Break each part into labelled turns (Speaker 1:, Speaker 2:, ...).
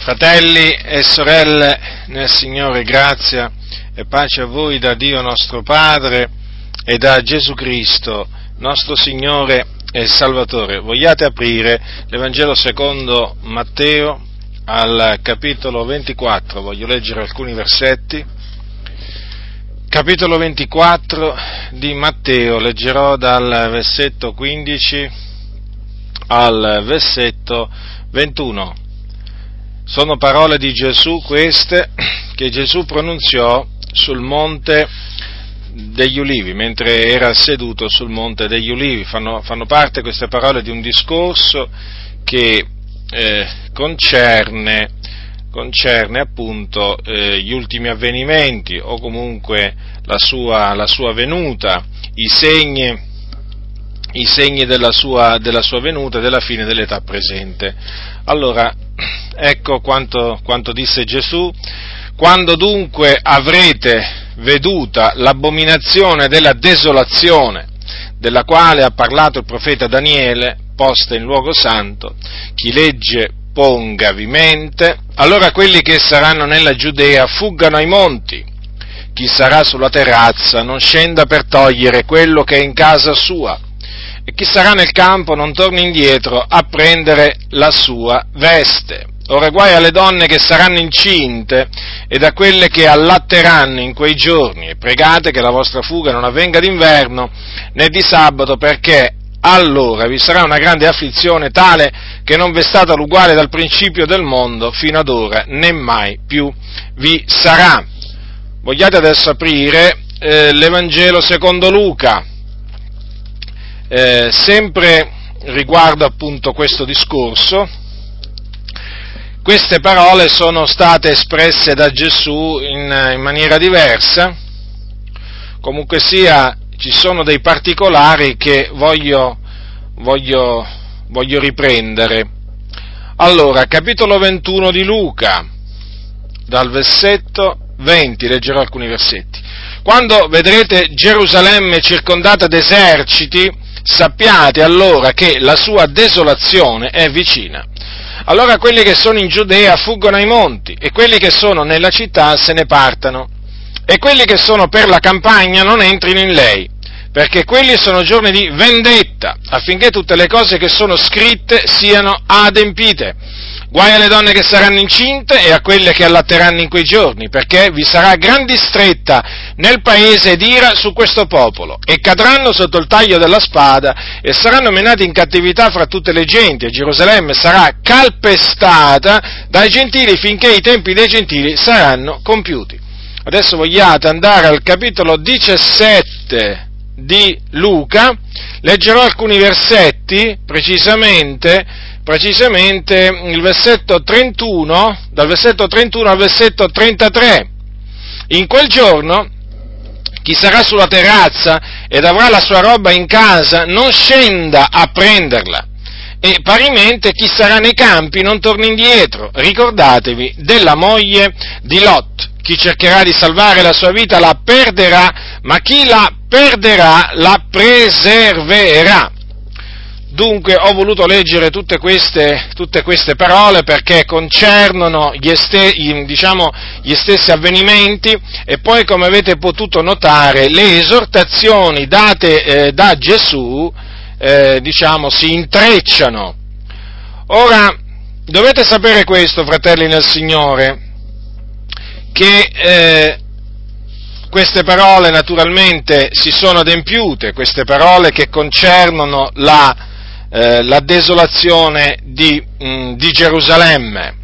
Speaker 1: Fratelli e sorelle nel Signore, grazia e pace a voi da Dio nostro Padre e da Gesù Cristo, nostro Signore e Salvatore. Vogliate aprire l'Evangelo secondo Matteo al capitolo 24, voglio leggere alcuni versetti. Capitolo 24 di Matteo, leggerò dal versetto 15 al versetto 21 sono parole di Gesù queste che Gesù pronunziò sul monte degli ulivi, mentre era seduto sul monte degli ulivi. Fanno, fanno parte queste parole di un discorso che eh, concerne, concerne, appunto eh, gli ultimi avvenimenti o comunque la sua, la sua venuta, i segni, i segni della, sua, della sua venuta e della fine dell'età presente. Allora, ecco quanto, quanto disse Gesù, quando dunque avrete veduta l'abominazione della desolazione, della quale ha parlato il profeta Daniele, posta in luogo santo, chi legge pongavi mente, allora quelli che saranno nella Giudea fuggano ai monti, chi sarà sulla terrazza non scenda per togliere quello che è in casa sua, e chi sarà nel campo non torni indietro a prendere la sua veste. Ora guai alle donne che saranno incinte ed a quelle che allatteranno in quei giorni e pregate che la vostra fuga non avvenga d'inverno né di sabato perché allora vi sarà una grande afflizione tale che non v'è stata l'uguale dal principio del mondo fino ad ora né mai più vi sarà. Vogliate adesso aprire eh, l'Evangelo secondo Luca, eh, sempre riguardo appunto questo discorso, queste parole sono state espresse da Gesù in, in maniera diversa, comunque sia ci sono dei particolari che voglio, voglio, voglio riprendere. Allora, capitolo 21 di Luca, dal versetto 20, leggerò alcuni versetti. Quando vedrete Gerusalemme circondata d'eserciti, sappiate allora che la sua desolazione è vicina. Allora quelli che sono in Giudea fuggono ai monti e quelli che sono nella città se ne partano e quelli che sono per la campagna non entrino in lei, perché quelli sono giorni di vendetta, affinché tutte le cose che sono scritte siano adempite. Guai alle donne che saranno incinte e a quelle che allatteranno in quei giorni, perché vi sarà gran distretta nel paese d'ira su questo popolo, e cadranno sotto il taglio della spada, e saranno menati in cattività fra tutte le genti, e Gerusalemme sarà calpestata dai gentili finché i tempi dei gentili saranno compiuti. Adesso vogliate andare al capitolo 17 di Luca, leggerò alcuni versetti, precisamente, precisamente versetto 31, dal versetto 31 al versetto 33. In quel giorno chi sarà sulla terrazza ed avrà la sua roba in casa non scenda a prenderla. E parimente chi sarà nei campi non torni indietro. Ricordatevi della moglie di Lot. Chi cercherà di salvare la sua vita la perderà, ma chi la perderà la preserverà. Dunque ho voluto leggere tutte queste, tutte queste parole perché concernono gli, este, diciamo, gli, stessi avvenimenti e poi come avete potuto notare le esortazioni date eh, da Gesù eh, diciamo, si intrecciano. Ora dovete sapere questo, fratelli nel Signore, che eh, queste parole naturalmente si sono adempiute, queste parole che concernono la eh, la desolazione di, mh, mm, di Gerusalemme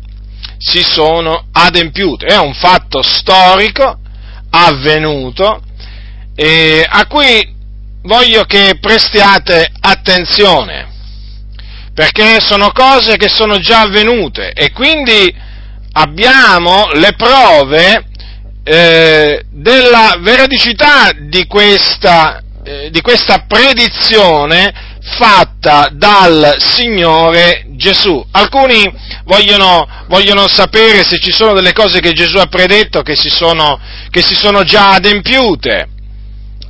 Speaker 1: si sono adempiute. È un fatto storico avvenuto eh, a cui voglio che prestiate attenzione, perché sono cose che sono già avvenute e quindi abbiamo le prove eh, della veridicità di questa, eh, di questa predizione fatta dal Signore Gesù. Alcuni vogliono, vogliono, sapere se ci sono delle cose che Gesù ha predetto che si sono, che si sono già adempiute.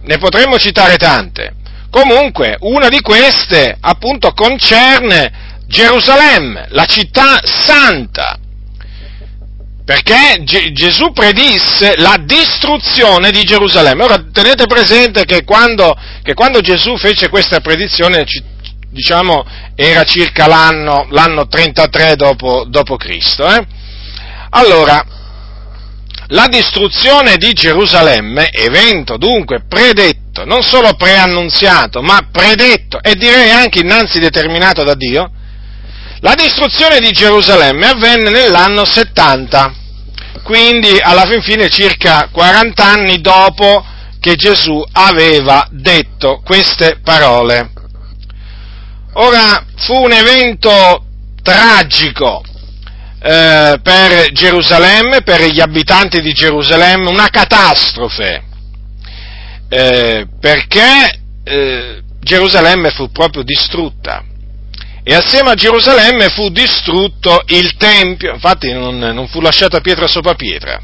Speaker 1: Ne potremmo citare tante. Comunque, una di queste, appunto, concerne Gerusalemme, la città santa. perché G- Gesù predisse la distruzione di Gerusalemme. Ora tenete presente che quando, che quando Gesù fece questa predizione, diciamo, era circa l'anno, l'anno 33 dopo, dopo Cristo. Eh? Allora, la distruzione di Gerusalemme, evento dunque predetto, non solo preannunziato, ma predetto e direi anche innanzi determinato da Dio, la distruzione di Gerusalemme avvenne nell'anno 70, quindi alla fin fine circa 40 anni dopo che Gesù aveva detto queste parole. Ora fu un evento tragico eh, per Gerusalemme, per gli abitanti di Gerusalemme, una catastrofe, eh, perché eh, Gerusalemme fu proprio distrutta. E assieme a Gerusalemme fu distrutto il Tempio, infatti non, non fu lasciata pietra sopra pietra.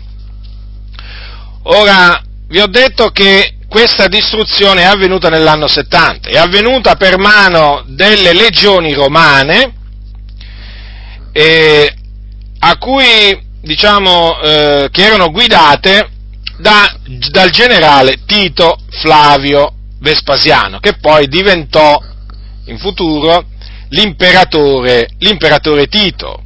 Speaker 1: Ora, vi ho detto che questa distruzione è avvenuta nell'anno 70, è avvenuta per mano delle legioni romane, eh, a cui, diciamo, eh, che erano guidate da, dal generale Tito Flavio Vespasiano, che poi diventò in futuro l'imperatore, l'imperatore Tito.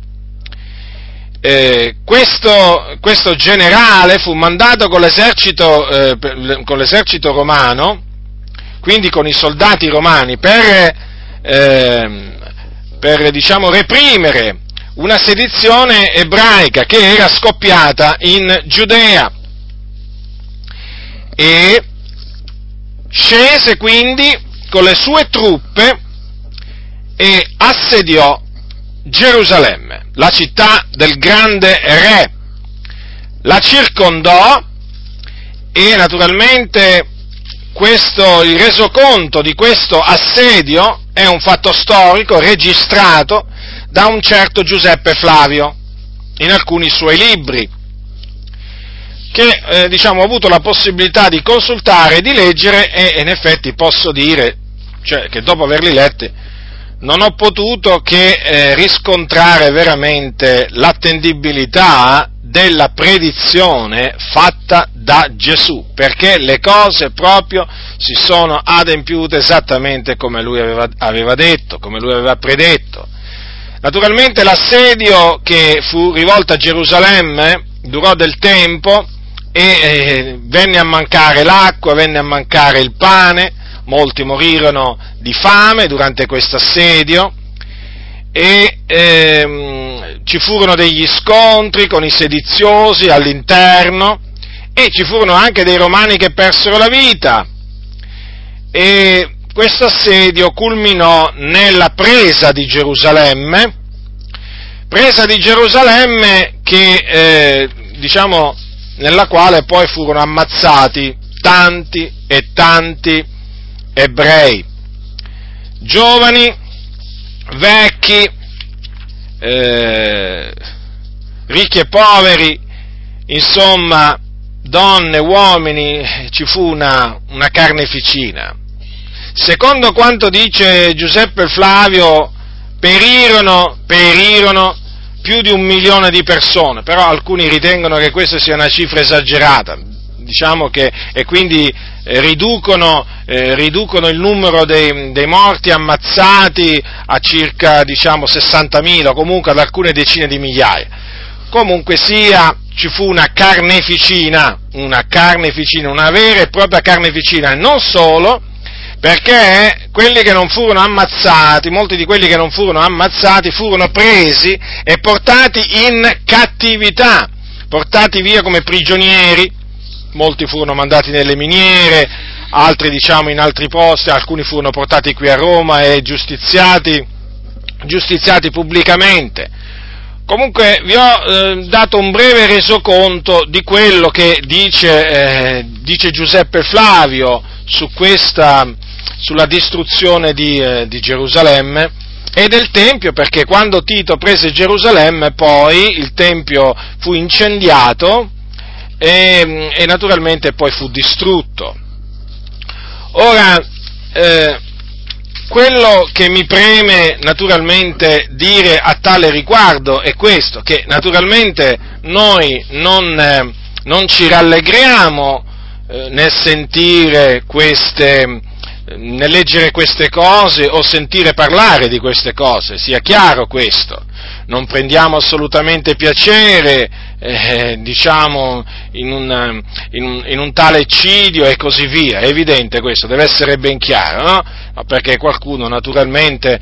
Speaker 1: Eh, questo, questo, generale fu mandato con l'esercito, eh, con l'esercito, romano, quindi con i soldati romani, per, eh, per diciamo, reprimere una sedizione ebraica che era scoppiata in Giudea. E scese quindi con le sue truppe e assediò Gerusalemme, la città del grande re. La circondò e naturalmente questo, il resoconto di questo assedio è un fatto storico registrato da un certo Giuseppe Flavio in alcuni suoi libri, che eh, diciamo, ho avuto la possibilità di consultare e di leggere e in effetti posso dire cioè, che dopo averli letti non ho potuto che eh, riscontrare veramente l'attendibilità della predizione fatta da Gesù, perché le cose proprio si sono adempiute esattamente come lui aveva, aveva detto, come lui aveva predetto. Naturalmente l'assedio che fu rivolto a Gerusalemme durò del tempo e eh, venne a mancare l'acqua, venne a mancare il pane, molti morirono di fame durante questo assedio e ehm, ci furono degli scontri con i sediziosi all'interno e ci furono anche dei romani che persero la vita e questo assedio culminò nella presa di Gerusalemme, presa di Gerusalemme che, eh, diciamo, nella quale poi furono ammazzati tanti e tanti ebrei, giovani, vecchi, eh, ricchi e poveri, insomma, donne, uomini, ci fu una, una carneficina. Secondo quanto dice Giuseppe Flavio, perirono, perirono più di un milione di persone, però alcuni ritengono che questa sia una cifra esagerata, diciamo che, e quindi eh, riducono, eh, riducono, il numero dei, dei, morti ammazzati a circa diciamo, 60.000, comunque ad alcune decine di migliaia. Comunque sia, ci fu una carneficina, una carneficina, una vera e propria carneficina, non solo, perché quelli che non furono ammazzati, molti di quelli che non furono ammazzati furono presi e portati in cattività, portati via come prigionieri, molti furono mandati nelle miniere, altri diciamo in altri posti, alcuni furono portati qui a Roma e giustiziati, giustiziati pubblicamente. Comunque vi ho eh, dato un breve resoconto di quello che dice, eh, dice Giuseppe Flavio su questa, sulla distruzione di, eh, di Gerusalemme e del Tempio, perché quando Tito prese Gerusalemme poi il Tempio fu incendiato e, e naturalmente poi fu distrutto. Ora, eh, quello che mi preme naturalmente dire a tale riguardo è questo, che naturalmente noi non, eh, non ci rallegriamo eh, nel sentire queste, nel leggere queste cose o sentire parlare di queste cose, sia chiaro questo. Non prendiamo assolutamente piacere, eh, diciamo, in un, in, un, in un, tale eccidio e così via. È evidente questo, deve essere ben chiaro, no? Perché qualcuno naturalmente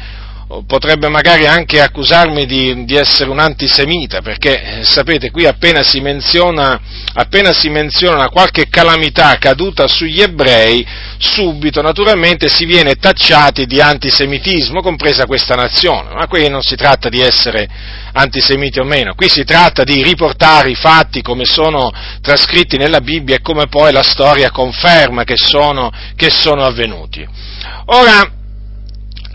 Speaker 1: potrebbe magari anche accusarmi di, di, essere un antisemita, perché eh, sapete, qui appena si, menziona, appena si menziona qualche calamità caduta sugli ebrei, subito naturalmente si viene tacciati di antisemitismo, compresa questa nazione, ma qui non si tratta di essere antisemiti o meno, qui si tratta di riportare i fatti come sono trascritti nella Bibbia e come poi la storia conferma che sono, che sono avvenuti. Ora,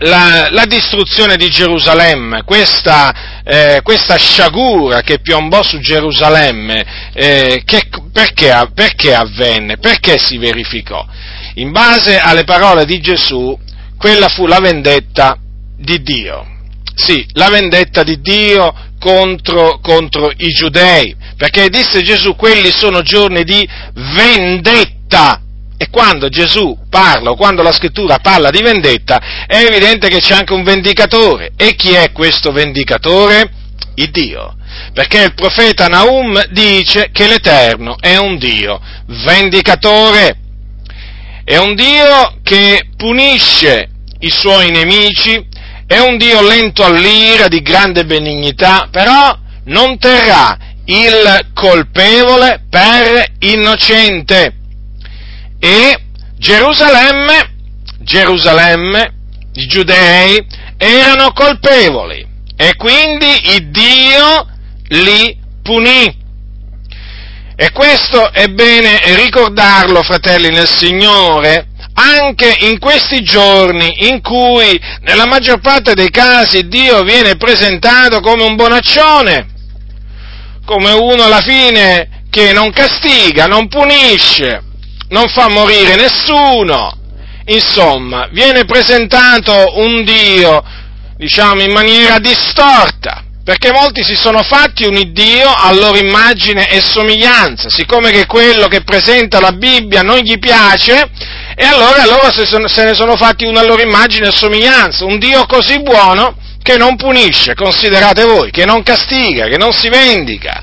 Speaker 1: la, la, distruzione di Gerusalemme, questa, eh, questa, sciagura che piombò su Gerusalemme, eh, che, perché, perché avvenne? Perché si verificò? In base alle parole di Gesù, quella fu la vendetta di Dio. Sì, la vendetta di Dio contro, contro i giudei, perché disse Gesù, quelli sono giorni di vendetta e quando Gesù parla o quando la scrittura parla di vendetta, è evidente che c'è anche un vendicatore. E chi è questo vendicatore? Il Dio. Perché il profeta Naum dice che l'Eterno è un Dio vendicatore. È un Dio che punisce i suoi nemici, è un Dio lento all'ira, di grande benignità, però non terrà il colpevole per innocente e Gerusalemme, Gerusalemme, i giudei erano colpevoli e quindi il Dio li punì. E questo è bene ricordarlo, fratelli nel Signore, anche in questi giorni in cui nella maggior parte dei casi Dio viene presentato come un bonaccione, come uno alla fine che non castiga, non punisce, non fa morire nessuno. Insomma, viene presentato un Dio, diciamo, in maniera distorta, perché molti si sono fatti un Dio a loro immagine e somiglianza, siccome che quello che presenta la Bibbia non gli piace, e allora loro se, ne sono fatti una loro immagine e somiglianza, un Dio così buono che non punisce, considerate voi, che non castiga, che non si vendica.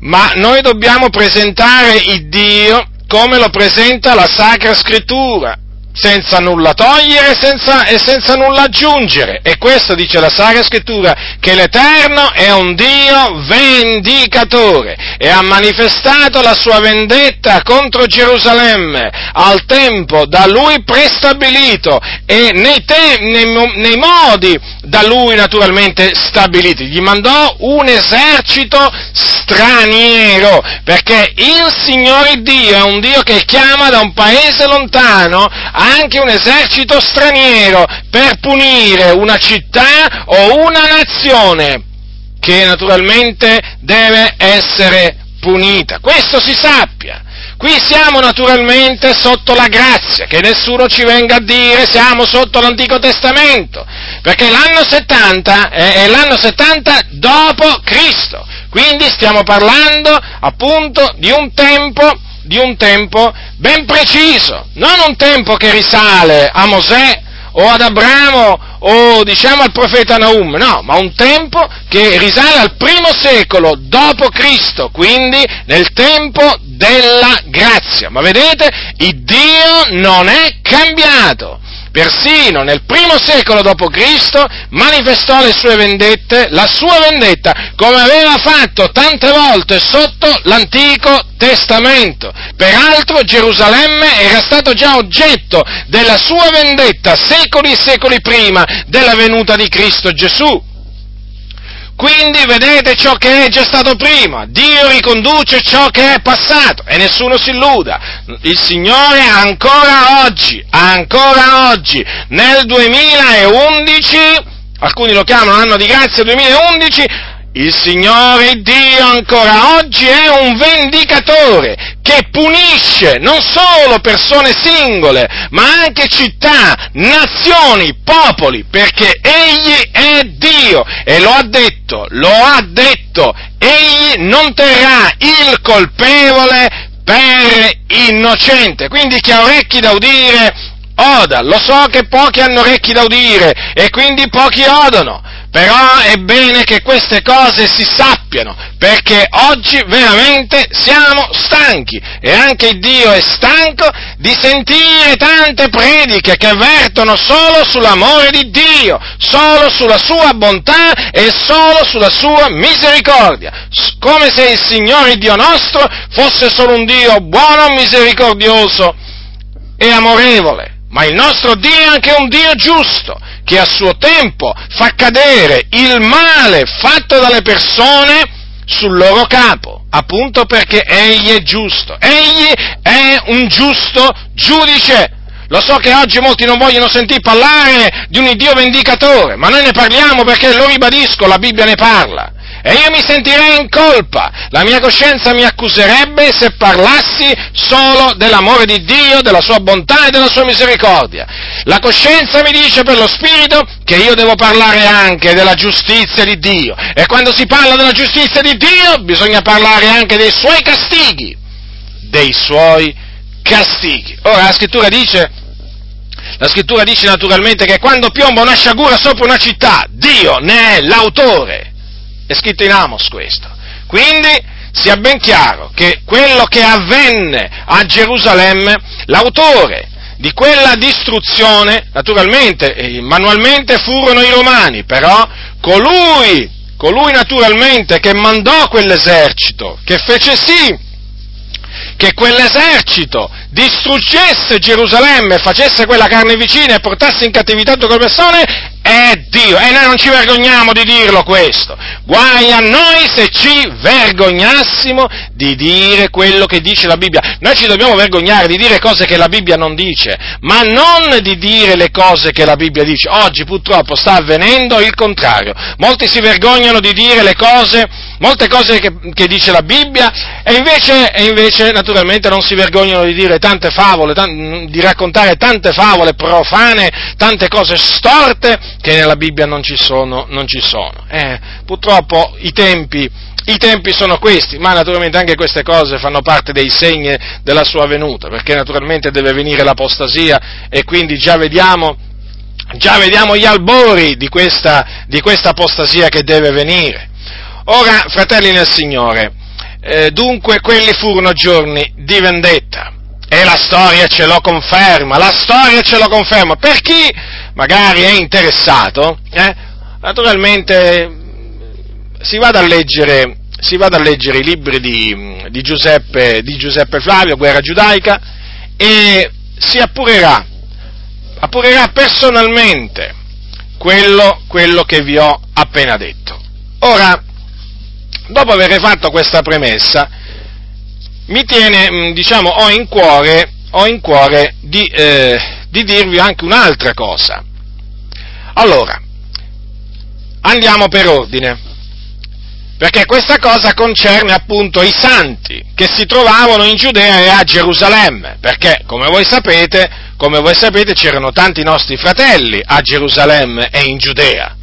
Speaker 1: Ma noi dobbiamo presentare il Dio come lo presenta la Sacra Scrittura, senza nulla togliere senza, e senza nulla aggiungere. E questo dice la Sacra Scrittura, che l'Eterno è un Dio vendicatore e ha manifestato la sua vendetta contro Gerusalemme al tempo da lui prestabilito e nei, te, nei, nei modi da lui naturalmente stabiliti. Gli mandò un esercito straniero, perché il Signore Dio è un Dio che chiama da un paese lontano anche un esercito straniero per punire una città o una nazione che naturalmente deve essere punita. Questo si sappia. Qui siamo naturalmente sotto la grazia, che nessuno ci venga a dire siamo sotto l'Antico Testamento, perché l'anno 70 è l'anno 70 dopo Cristo, quindi stiamo parlando appunto di un tempo, di un tempo ben preciso, non un tempo che risale a Mosè o ad Abramo o diciamo al profeta Naum, no, ma un tempo che risale al primo secolo dopo Cristo, quindi nel tempo della grazia. Ma vedete, il Dio non è cambiato persino nel primo secolo d.C., manifestò le sue vendette, la sua vendetta, come aveva fatto tante volte sotto l'Antico Testamento. Peraltro Gerusalemme era stato già oggetto della sua vendetta secoli e secoli prima della venuta di Cristo Gesù. Quindi vedete ciò che è già stato prima, Dio riconduce ciò che è passato e nessuno si illuda. Il Signore ancora oggi, ancora oggi, nel 2011, alcuni lo chiamano anno di grazia 2011, il Signore Dio ancora oggi è un vendicatore che punisce non solo persone singole, ma anche città, nazioni, popoli, perché Egli è Dio e lo ha detto, lo ha detto, Egli non terrà il colpevole per innocente. Quindi chi ha orecchi da udire, oda. Lo so che pochi hanno orecchi da udire e quindi pochi odono. Però è bene che queste cose si sappiano, perché oggi veramente siamo stanchi. E anche Dio è stanco di sentire tante prediche che vertono solo sull'amore di Dio, solo sulla sua bontà e solo sulla sua misericordia, come se il Signore Dio nostro fosse solo un Dio buono, misericordioso e amorevole. Ma il nostro Dio è anche un Dio giusto, che a suo tempo fa cadere il male fatto dalle persone sul loro capo, appunto perché Egli è giusto. Egli è un giusto giudice. Lo so che oggi molti non vogliono sentire parlare di un Dio vendicatore, ma noi ne parliamo perché, lo ribadisco, la Bibbia ne parla e io mi sentirei in colpa, la mia coscienza mi accuserebbe se parlassi solo dell'amore di Dio, della sua bontà e della sua misericordia. La coscienza mi dice per lo Spirito che io devo parlare anche della giustizia di Dio e quando si parla della giustizia di Dio bisogna parlare anche dei suoi castighi, dei suoi castighi. Ora la scrittura dice la scrittura dice naturalmente che quando piomba una sciagura sopra una città, Dio ne è l'autore. È scritto in Amos questo. Quindi sia ben chiaro che quello che avvenne a Gerusalemme, l'autore di quella distruzione, naturalmente, manualmente furono i romani, però colui, colui naturalmente che mandò quell'esercito, che fece sì che quell'esercito distruggesse Gerusalemme, facesse quella carne vicina e portasse in cattività tutte quelle persone, è Dio. E noi non ci vergogniamo di dirlo questo. Guai a noi se ci vergognassimo di dire quello che dice la Bibbia. Noi ci dobbiamo vergognare di dire cose che la Bibbia non dice, ma non di dire le cose che la Bibbia dice. Oggi purtroppo sta avvenendo il contrario. Molti si vergognano di dire le cose, molte cose che, che dice la Bibbia e invece, e invece naturalmente non si vergognano di dire tante favole, t- di raccontare tante favole profane, tante cose storte che nella Bibbia non ci sono. Non ci sono. Eh, purtroppo i tempi, i tempi sono questi, ma naturalmente anche queste cose fanno parte dei segni della sua venuta, perché naturalmente deve venire l'apostasia e quindi già vediamo, già vediamo gli albori di questa, di questa apostasia che deve venire. Ora, fratelli nel Signore, eh, dunque quelli furono giorni di vendetta, e la storia ce lo conferma, la storia ce lo conferma. Per chi magari è interessato, eh, naturalmente si vada a leggere, vada a leggere i libri di, di, Giuseppe, di, Giuseppe, Flavio, Guerra Giudaica, e si appurerà, appurerà personalmente quello, quello che vi ho appena detto. Ora, dopo aver fatto questa premessa, mi tiene, mm, diciamo, ho in cuore, ho in cuore di, eh, di dirvi anche un'altra cosa. Allora, andiamo per ordine, perché questa cosa concerne appunto i santi che si trovavano in Giudea e a Gerusalemme, perché come voi sapete, come voi sapete c'erano tanti nostri fratelli a Gerusalemme e in Giudea.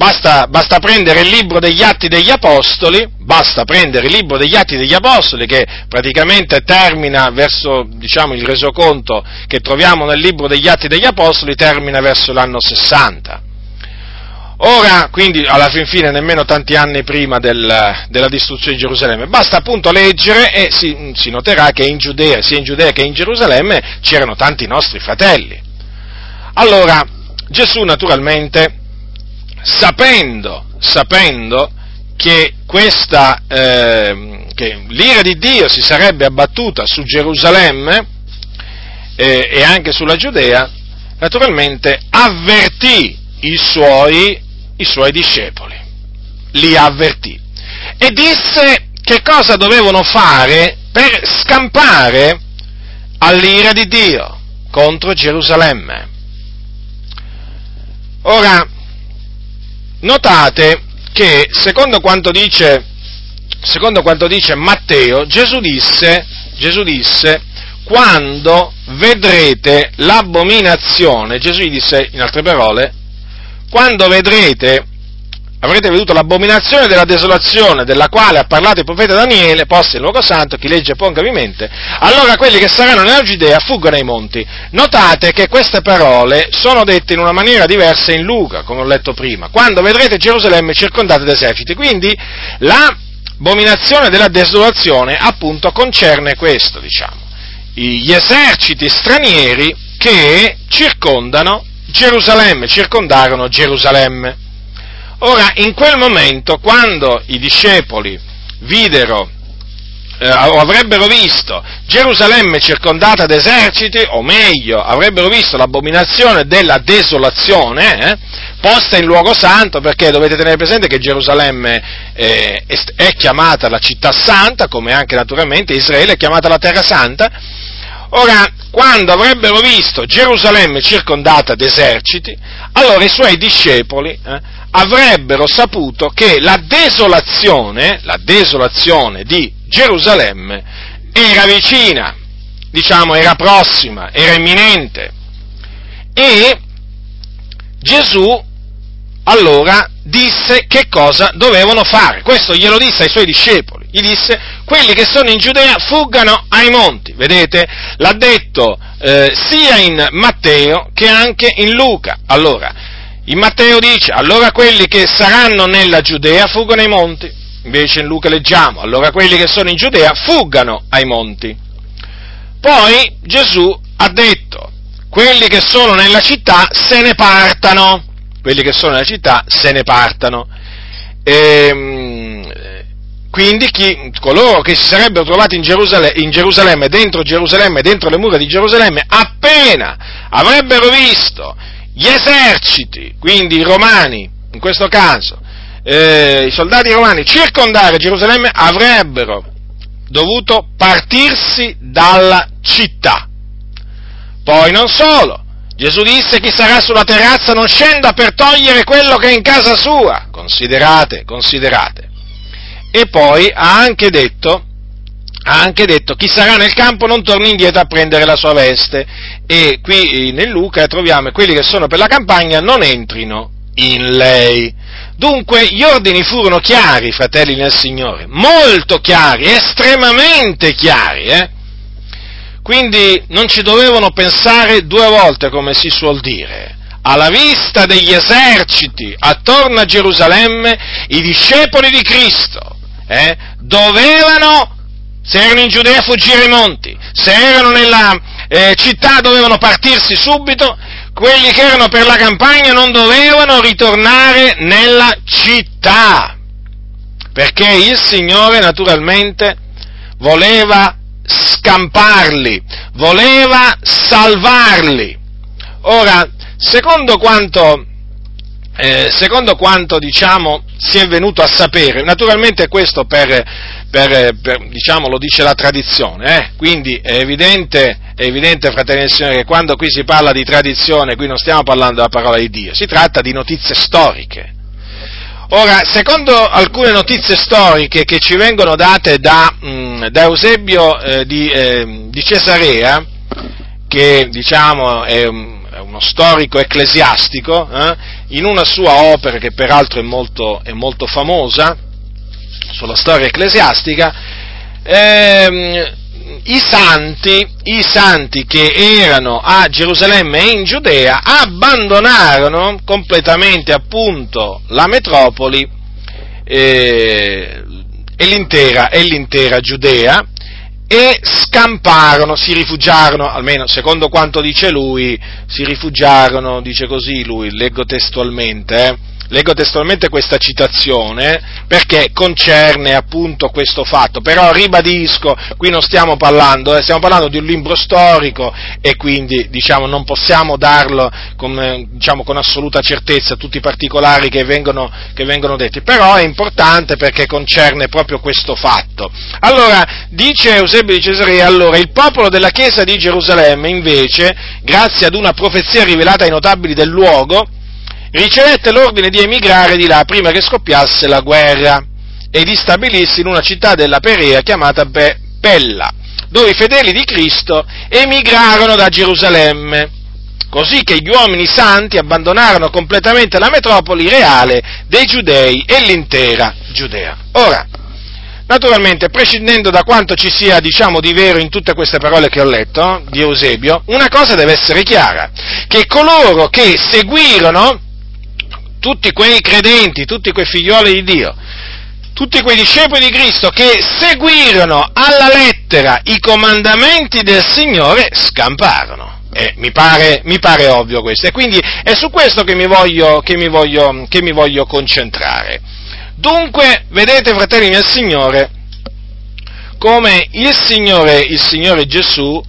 Speaker 1: Basta, basta, prendere il libro degli Atti degli Apostoli, basta prendere il libro degli Atti degli Apostoli che praticamente termina verso, diciamo, il resoconto che troviamo nel libro degli Atti degli Apostoli, termina verso l'anno 60. Ora, quindi, alla fin fine, nemmeno tanti anni prima del, della distruzione di Gerusalemme, basta appunto leggere e si, si noterà che in Giudea, sia in Giudea che in Gerusalemme, c'erano tanti nostri fratelli. Allora, Gesù naturalmente sapendo, sapendo che, questa, eh, che l'ira di Dio si sarebbe abbattuta su Gerusalemme eh, e anche sulla Giudea, naturalmente avvertì i suoi, i suoi discepoli, li avvertì e disse che cosa dovevano fare per scampare all'ira di Dio contro Gerusalemme. Ora, notate che secondo quanto dice, secondo quanto dice Matteo, Gesù disse, Gesù disse, quando vedrete l'abominazione, Gesù gli disse in altre parole, quando vedrete avrete veduto l'abominazione della desolazione della quale ha parlato il profeta Daniele, posta in luogo santo, chi legge ponga mente, allora quelli che saranno nella Giudea fuggono ai monti. Notate che queste parole sono dette in una maniera diversa in Luca, come ho letto prima, quando vedrete Gerusalemme circondata d'eserciti. Quindi l'abominazione della desolazione appunto concerne questo, diciamo, gli eserciti stranieri che circondano Gerusalemme, circondarono Gerusalemme. Ora, in quel momento, quando i discepoli videro eh, o avrebbero visto Gerusalemme circondata d'eserciti, o meglio, avrebbero visto l'abominazione della desolazione, eh, posta in luogo santo, perché dovete tenere presente che Gerusalemme eh, è chiamata la città santa, come anche naturalmente Israele è chiamata la terra santa. Ora, quando avrebbero visto Gerusalemme circondata d'eserciti, allora i suoi discepoli eh, avrebbero saputo che la desolazione, la desolazione di Gerusalemme era vicina, diciamo era prossima, era imminente. E Gesù allora disse che cosa dovevano fare. Questo glielo disse ai suoi discepoli. Gli disse, quelli che sono in Giudea fuggano ai monti. Vedete? L'ha detto eh, sia in Matteo che anche in Luca. Allora, in Matteo dice, allora quelli che saranno nella Giudea fuggono ai monti. Invece in Luca leggiamo, allora quelli che sono in Giudea fuggano ai monti. Poi Gesù ha detto, quelli che sono nella città se ne partano. Quelli che sono nella città se ne partano. E, ehm, quindi chi, coloro che si sarebbero trovati in Gerusalemme, in Gerusalemme, dentro Gerusalemme, dentro le mura di Gerusalemme, appena avrebbero visto gli eserciti, quindi i romani, in questo caso, eh, i soldati romani circondare Gerusalemme avrebbero dovuto partirsi dalla città. Poi non solo, Gesù disse chi sarà sulla terrazza non scenda per togliere quello che è in casa sua. Considerate, considerate. E poi ha anche detto ha anche detto chi sarà nel campo non torni indietro a prendere la sua veste e qui eh, nel Luca troviamo quelli che sono per la campagna non entrino in lei. Dunque gli ordini furono chiari, fratelli nel Signore, molto chiari, estremamente chiari. Eh? Quindi non ci dovevano pensare due volte, come si suol dire. Alla vista degli eserciti attorno a Gerusalemme, i discepoli di Cristo eh, dovevano se erano in Giudea fuggire ai monti, se erano nella eh, città dovevano partirsi subito, quelli che erano per la campagna non dovevano ritornare nella città, perché il Signore naturalmente voleva scamparli, voleva salvarli. Ora, secondo quanto, eh, secondo quanto diciamo, si è venuto a sapere, naturalmente questo per, per, per, diciamo, lo dice la tradizione, eh? quindi è evidente, è evidente, fratelli e signori, che quando qui si parla di tradizione, qui non stiamo parlando della parola di Dio, si tratta di notizie storiche. Ora, secondo alcune notizie storiche che ci vengono date da, mh, mm, da Eusebio eh, di, eh, di, Cesarea, che diciamo è, è uno storico ecclesiastico, eh, in una sua opera che peraltro è molto, è molto famosa, sulla storia ecclesiastica, ehm, i, santi, i santi che erano a Gerusalemme e in Giudea abbandonarono completamente appunto la metropoli eh, e, l'intera, e l'intera Giudea e scamparono, si rifugiarono, almeno secondo quanto dice lui, si rifugiarono, dice così lui, leggo testualmente, eh, Leggo testualmente questa citazione perché concerne appunto questo fatto, però ribadisco, qui non stiamo parlando, eh, stiamo parlando di un libro storico e quindi diciamo, non possiamo darlo con, diciamo, con assoluta certezza tutti i particolari che vengono, che vengono detti, però è importante perché concerne proprio questo fatto. Allora, dice Eusebio di Cesarea, allora il popolo della chiesa di Gerusalemme invece, grazie ad una profezia rivelata ai notabili del luogo, ricevette l'ordine di emigrare di là prima che scoppiasse la guerra e di stabilirsi in una città della Perea chiamata Be- Pella, dove i fedeli di Cristo emigrarono da Gerusalemme, così che gli uomini santi abbandonarono completamente la metropoli reale dei giudei e l'intera Giudea. Ora, naturalmente, prescindendo da quanto ci sia, diciamo, di vero in tutte queste parole che ho letto, di Eusebio, una cosa deve essere chiara, che coloro che seguirono tutti quei credenti, tutti quei figlioli di Dio, tutti quei discepoli di Cristo che seguirono alla lettera i comandamenti del Signore scamparono. Eh, mi, pare, mi, pare, ovvio questo. E quindi è su questo che mi voglio, che mi voglio, che mi voglio concentrare. Dunque, vedete, fratelli del Signore, come il Signore, il Signore Gesù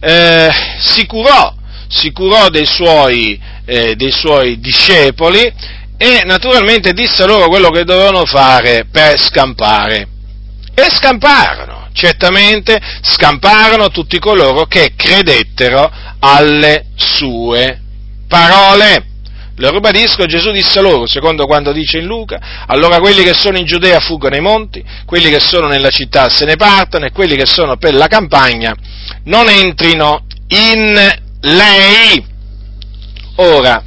Speaker 1: eh, si curò, si curò dei suoi, eh, dei suoi discepoli e naturalmente disse loro quello che dovevano fare per scampare. E scamparono, certamente scamparono tutti coloro che credettero alle sue parole. Lo ribadisco, Gesù disse loro, secondo quanto dice in Luca, allora quelli che sono in Giudea fuggono ai monti, quelli che sono nella città se ne partano e quelli che sono per la campagna non entrino in lei. Ora,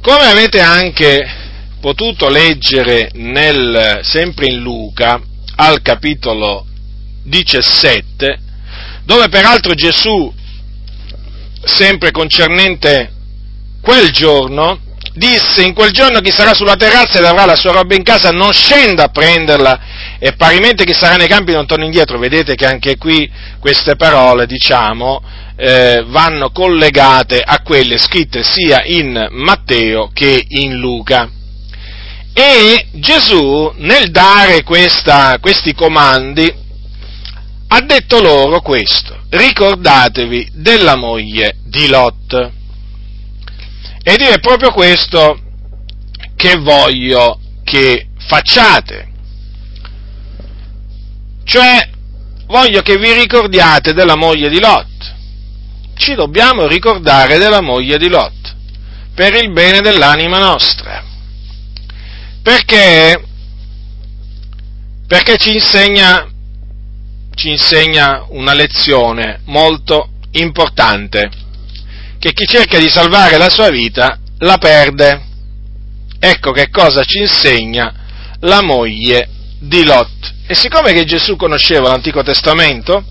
Speaker 1: come avete anche potuto leggere nel, sempre in Luca, al capitolo 17, dove peraltro Gesù, sempre concernente quel giorno, disse in quel giorno chi sarà sulla terrazza ed avrà la sua roba in casa non scenda a prenderla e parimente chi sarà nei campi non torni indietro. Vedete che anche qui queste parole, diciamo, eh, vanno collegate a quelle scritte sia in Matteo che in Luca. E Gesù, nel dare questa, questi comandi, ha detto loro questo, ricordatevi della moglie di Lot. Ed è proprio questo che voglio che facciate. Cioè, voglio che vi ricordiate della moglie di Lot ci dobbiamo ricordare della moglie di Lot, per il bene dell'anima nostra. Perché? Perché ci insegna, ci insegna una lezione molto importante, che chi cerca di salvare la sua vita la perde. Ecco che cosa ci insegna la moglie di Lot. E siccome che Gesù conosceva l'Antico Testamento,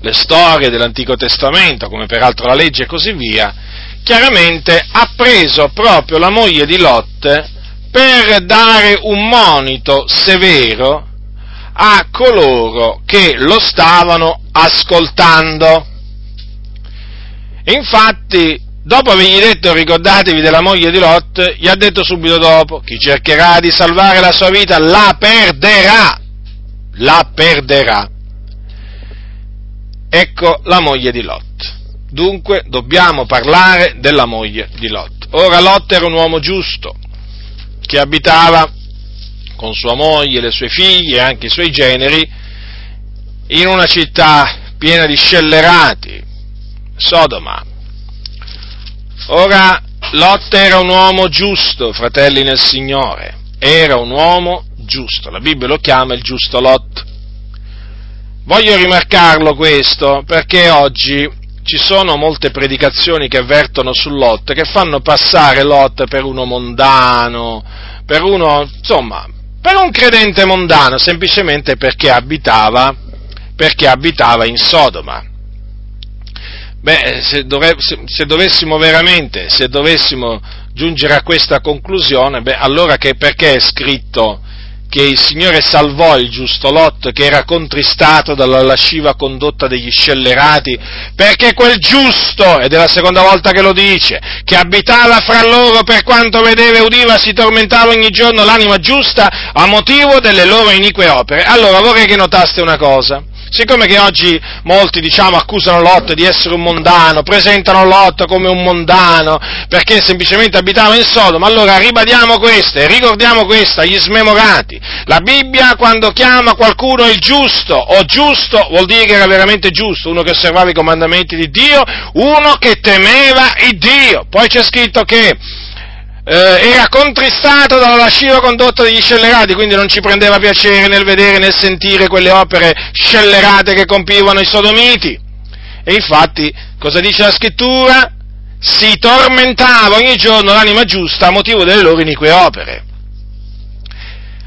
Speaker 1: le storie dell'Antico Testamento, come peraltro la legge e così via, chiaramente ha preso proprio la moglie di Lot per dare un monito severo a coloro che lo stavano ascoltando. Infatti, dopo avergli detto ricordatevi della moglie di Lot, gli ha detto subito dopo, chi cercherà di salvare la sua vita la perderà, la perderà. Ecco la moglie di Lot. Dunque dobbiamo parlare della moglie di Lot. Ora Lot era un uomo giusto, che abitava con sua moglie, le sue figlie e anche i suoi generi in una città piena di scellerati, Sodoma. Ora Lot era un uomo giusto, fratelli nel Signore, era un uomo giusto, la Bibbia lo chiama il giusto Lot. Voglio rimarcarlo questo perché oggi ci sono molte predicazioni che avvertono su Lot, che fanno passare Lot per uno mondano, per uno, insomma, per un credente mondano, semplicemente perché abitava, perché abitava in Sodoma. Beh, se, dovre, se, se, dovessimo veramente, se dovessimo giungere a questa conclusione, beh, allora che perché è scritto che il Signore salvò il giusto Lot che era contristato dalla lasciva condotta degli scellerati, perché quel giusto, ed è la seconda volta che lo dice, che abitava fra loro per quanto vedeva e udiva, si tormentava ogni giorno l'anima giusta a motivo delle loro inique opere. Allora vorrei che notaste una cosa. Siccome che oggi molti, diciamo, accusano Lot di essere un mondano, presentano Lot come un mondano, perché semplicemente abitava in Sodoma, allora ribadiamo questo e ricordiamo questo agli smemorati. La Bibbia quando chiama qualcuno il giusto, o giusto, vuol dire che era veramente giusto, uno che osservava i comandamenti di Dio, uno che temeva il Dio. Poi c'è scritto che eh, era contristato dalla lasciva condotta degli scellerati, quindi non ci prendeva piacere nel vedere nel sentire quelle opere scellerate che compivano i sodomiti. E infatti, cosa dice la scrittura? Si tormentava ogni giorno l'anima giusta a motivo delle loro inique opere.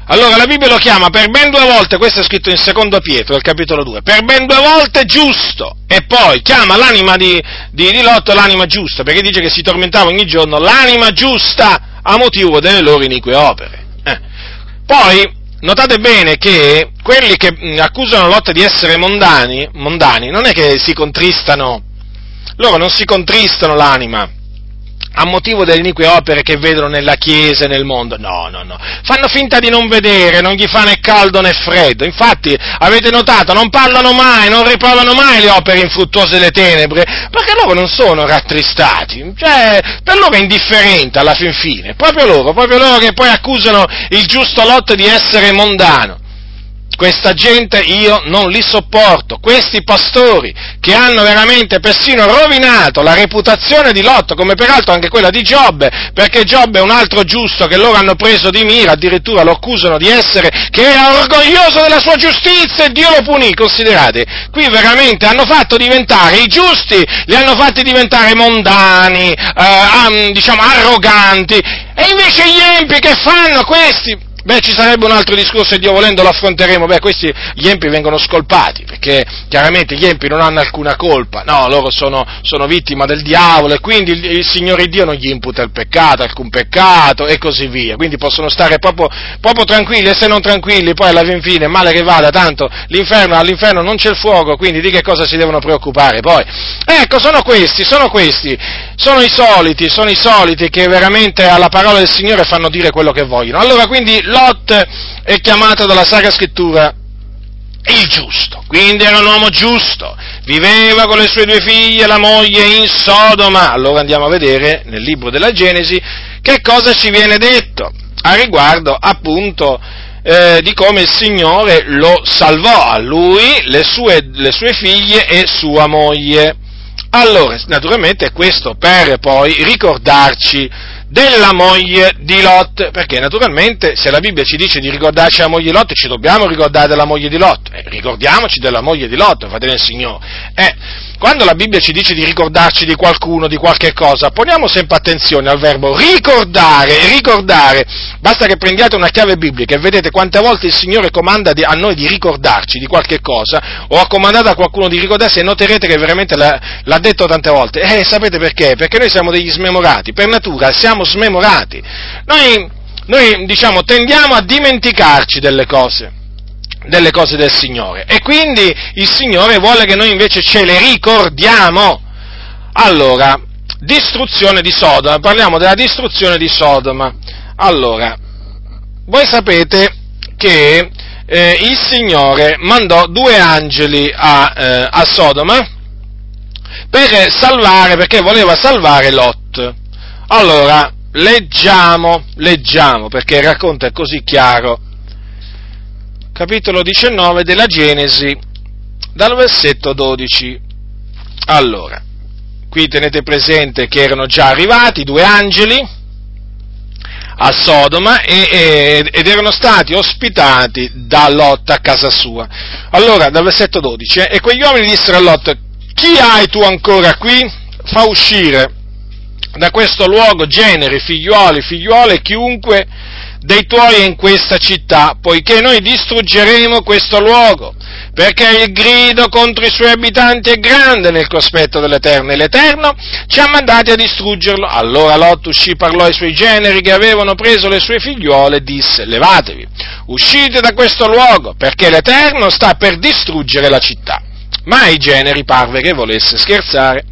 Speaker 1: Allora la Bibbia lo chiama per ben due volte, questo è scritto in secondo Pietro, al capitolo 2, per ben due volte giusto, e poi chiama l'anima di, di, di Lotto l'anima giusta, perché dice che si tormentava ogni giorno l'anima giusta a motivo delle loro inique opere. Eh. Poi, notate bene che quelli che accusano Lotto di essere mondani, mondani, non è che si contristano, loro non si contristano l'anima, a motivo delle inique opere che vedono nella Chiesa e nel mondo. No, no, no. Fanno finta di non vedere, non gli fa né caldo né freddo. Infatti, avete notato, non parlano mai, non riprovano mai le opere infruttuose delle tenebre, perché loro non sono rattristati. Cioè, per loro è indifferente alla fin fine. Proprio loro, proprio loro che poi accusano il giusto lotto di essere mondano. Questa gente io non li sopporto, questi pastori che hanno veramente persino rovinato la reputazione di Lotto, come peraltro anche quella di Giobbe, perché Giobbe è un altro giusto che loro hanno preso di mira, addirittura lo accusano di essere, che era orgoglioso della sua giustizia e Dio lo punì, considerate, qui veramente hanno fatto diventare i giusti, li hanno fatti diventare mondani, eh, diciamo arroganti, e invece gli empi che fanno questi? Beh, ci sarebbe un altro discorso e Dio volendo lo affronteremo. Beh, questi, gli empi vengono scolpati, perché chiaramente gli empi non hanno alcuna colpa. No, loro sono, sono vittima del diavolo e quindi il, il, Signore Dio non gli imputa il peccato, alcun peccato e così via. Quindi possono stare proprio, proprio tranquilli e se non tranquilli poi alla fin fine, male che vada, tanto l'inferno, all'inferno non c'è il fuoco, quindi di che cosa si devono preoccupare poi? Ecco, sono questi, sono questi, sono i soliti, sono i soliti che veramente alla parola del Signore fanno dire quello che vogliono. Allora quindi Lot è chiamato dalla Sacra Scrittura il giusto, quindi era un uomo giusto, viveva con le sue due figlie, la moglie in Sodoma. Allora andiamo a vedere nel libro della Genesi che cosa ci viene detto a riguardo appunto eh, di come il Signore lo salvò a lui, le sue, le sue figlie e sua moglie. Allora, naturalmente questo per poi ricordarci della moglie di Lot, perché naturalmente se la Bibbia ci dice di ricordarci della moglie di Lot, ci dobbiamo ricordare della moglie di Lot, eh, ricordiamoci della moglie di Lot, fratello del Signore. Eh, quando la Bibbia ci dice di ricordarci di qualcuno, di qualche cosa, poniamo sempre attenzione al verbo ricordare, ricordare. Basta che prendiate una chiave biblica e vedete quante volte il Signore comanda a noi di ricordarci di qualche cosa, o ha comandato a qualcuno di ricordarsi e noterete che veramente l'ha, l'ha detto tante volte. Eh, sapete perché? Perché noi siamo degli smemorati, per natura siamo smemorati. Noi, noi diciamo, tendiamo a dimenticarci delle cose delle cose del Signore. E quindi il Signore vuole che noi invece ce le ricordiamo. Allora, distruzione di Sodoma, parliamo della distruzione di Sodoma. Allora, voi sapete che eh, il Signore mandò due angeli a, eh, a Sodoma per salvare, perché voleva salvare Lot. Allora, leggiamo, leggiamo, perché è così chiaro capitolo 19 della Genesi, dal versetto 12. Allora, qui tenete presente che erano già arrivati due angeli a Sodoma e, e, ed erano stati ospitati da Lot a casa sua. Allora, dal versetto 12, eh, e quegli uomini dissero a Lot, chi hai tu ancora qui? Fa uscire da questo luogo generi, figliuoli, figliuole, chiunque dei tuoi in questa città, poiché noi distruggeremo questo luogo, perché il grido contro i suoi abitanti è grande nel cospetto dell'Eterno, e l'Eterno ci ha mandati a distruggerlo. Allora Lot uscì, parlò ai suoi generi che avevano preso le sue figliuole e disse, levatevi, uscite da questo luogo, perché l'Eterno sta per distruggere la città. Ma ai generi parve che volesse scherzare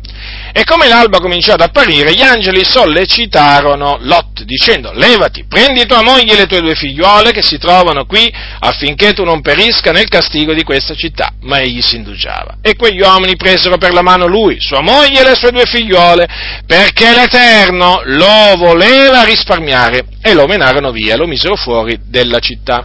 Speaker 1: e come l'alba cominciò ad apparire, gli angeli sollecitarono Lot, dicendo, levati, prendi tua moglie e le tue due figliuole che si trovano qui, affinché tu non perisca nel castigo di questa città. Ma egli si indugiava. E quegli uomini presero per la mano lui, sua moglie e le sue due figliuole, perché l'Eterno lo voleva risparmiare, e lo menarono via, lo misero fuori della città.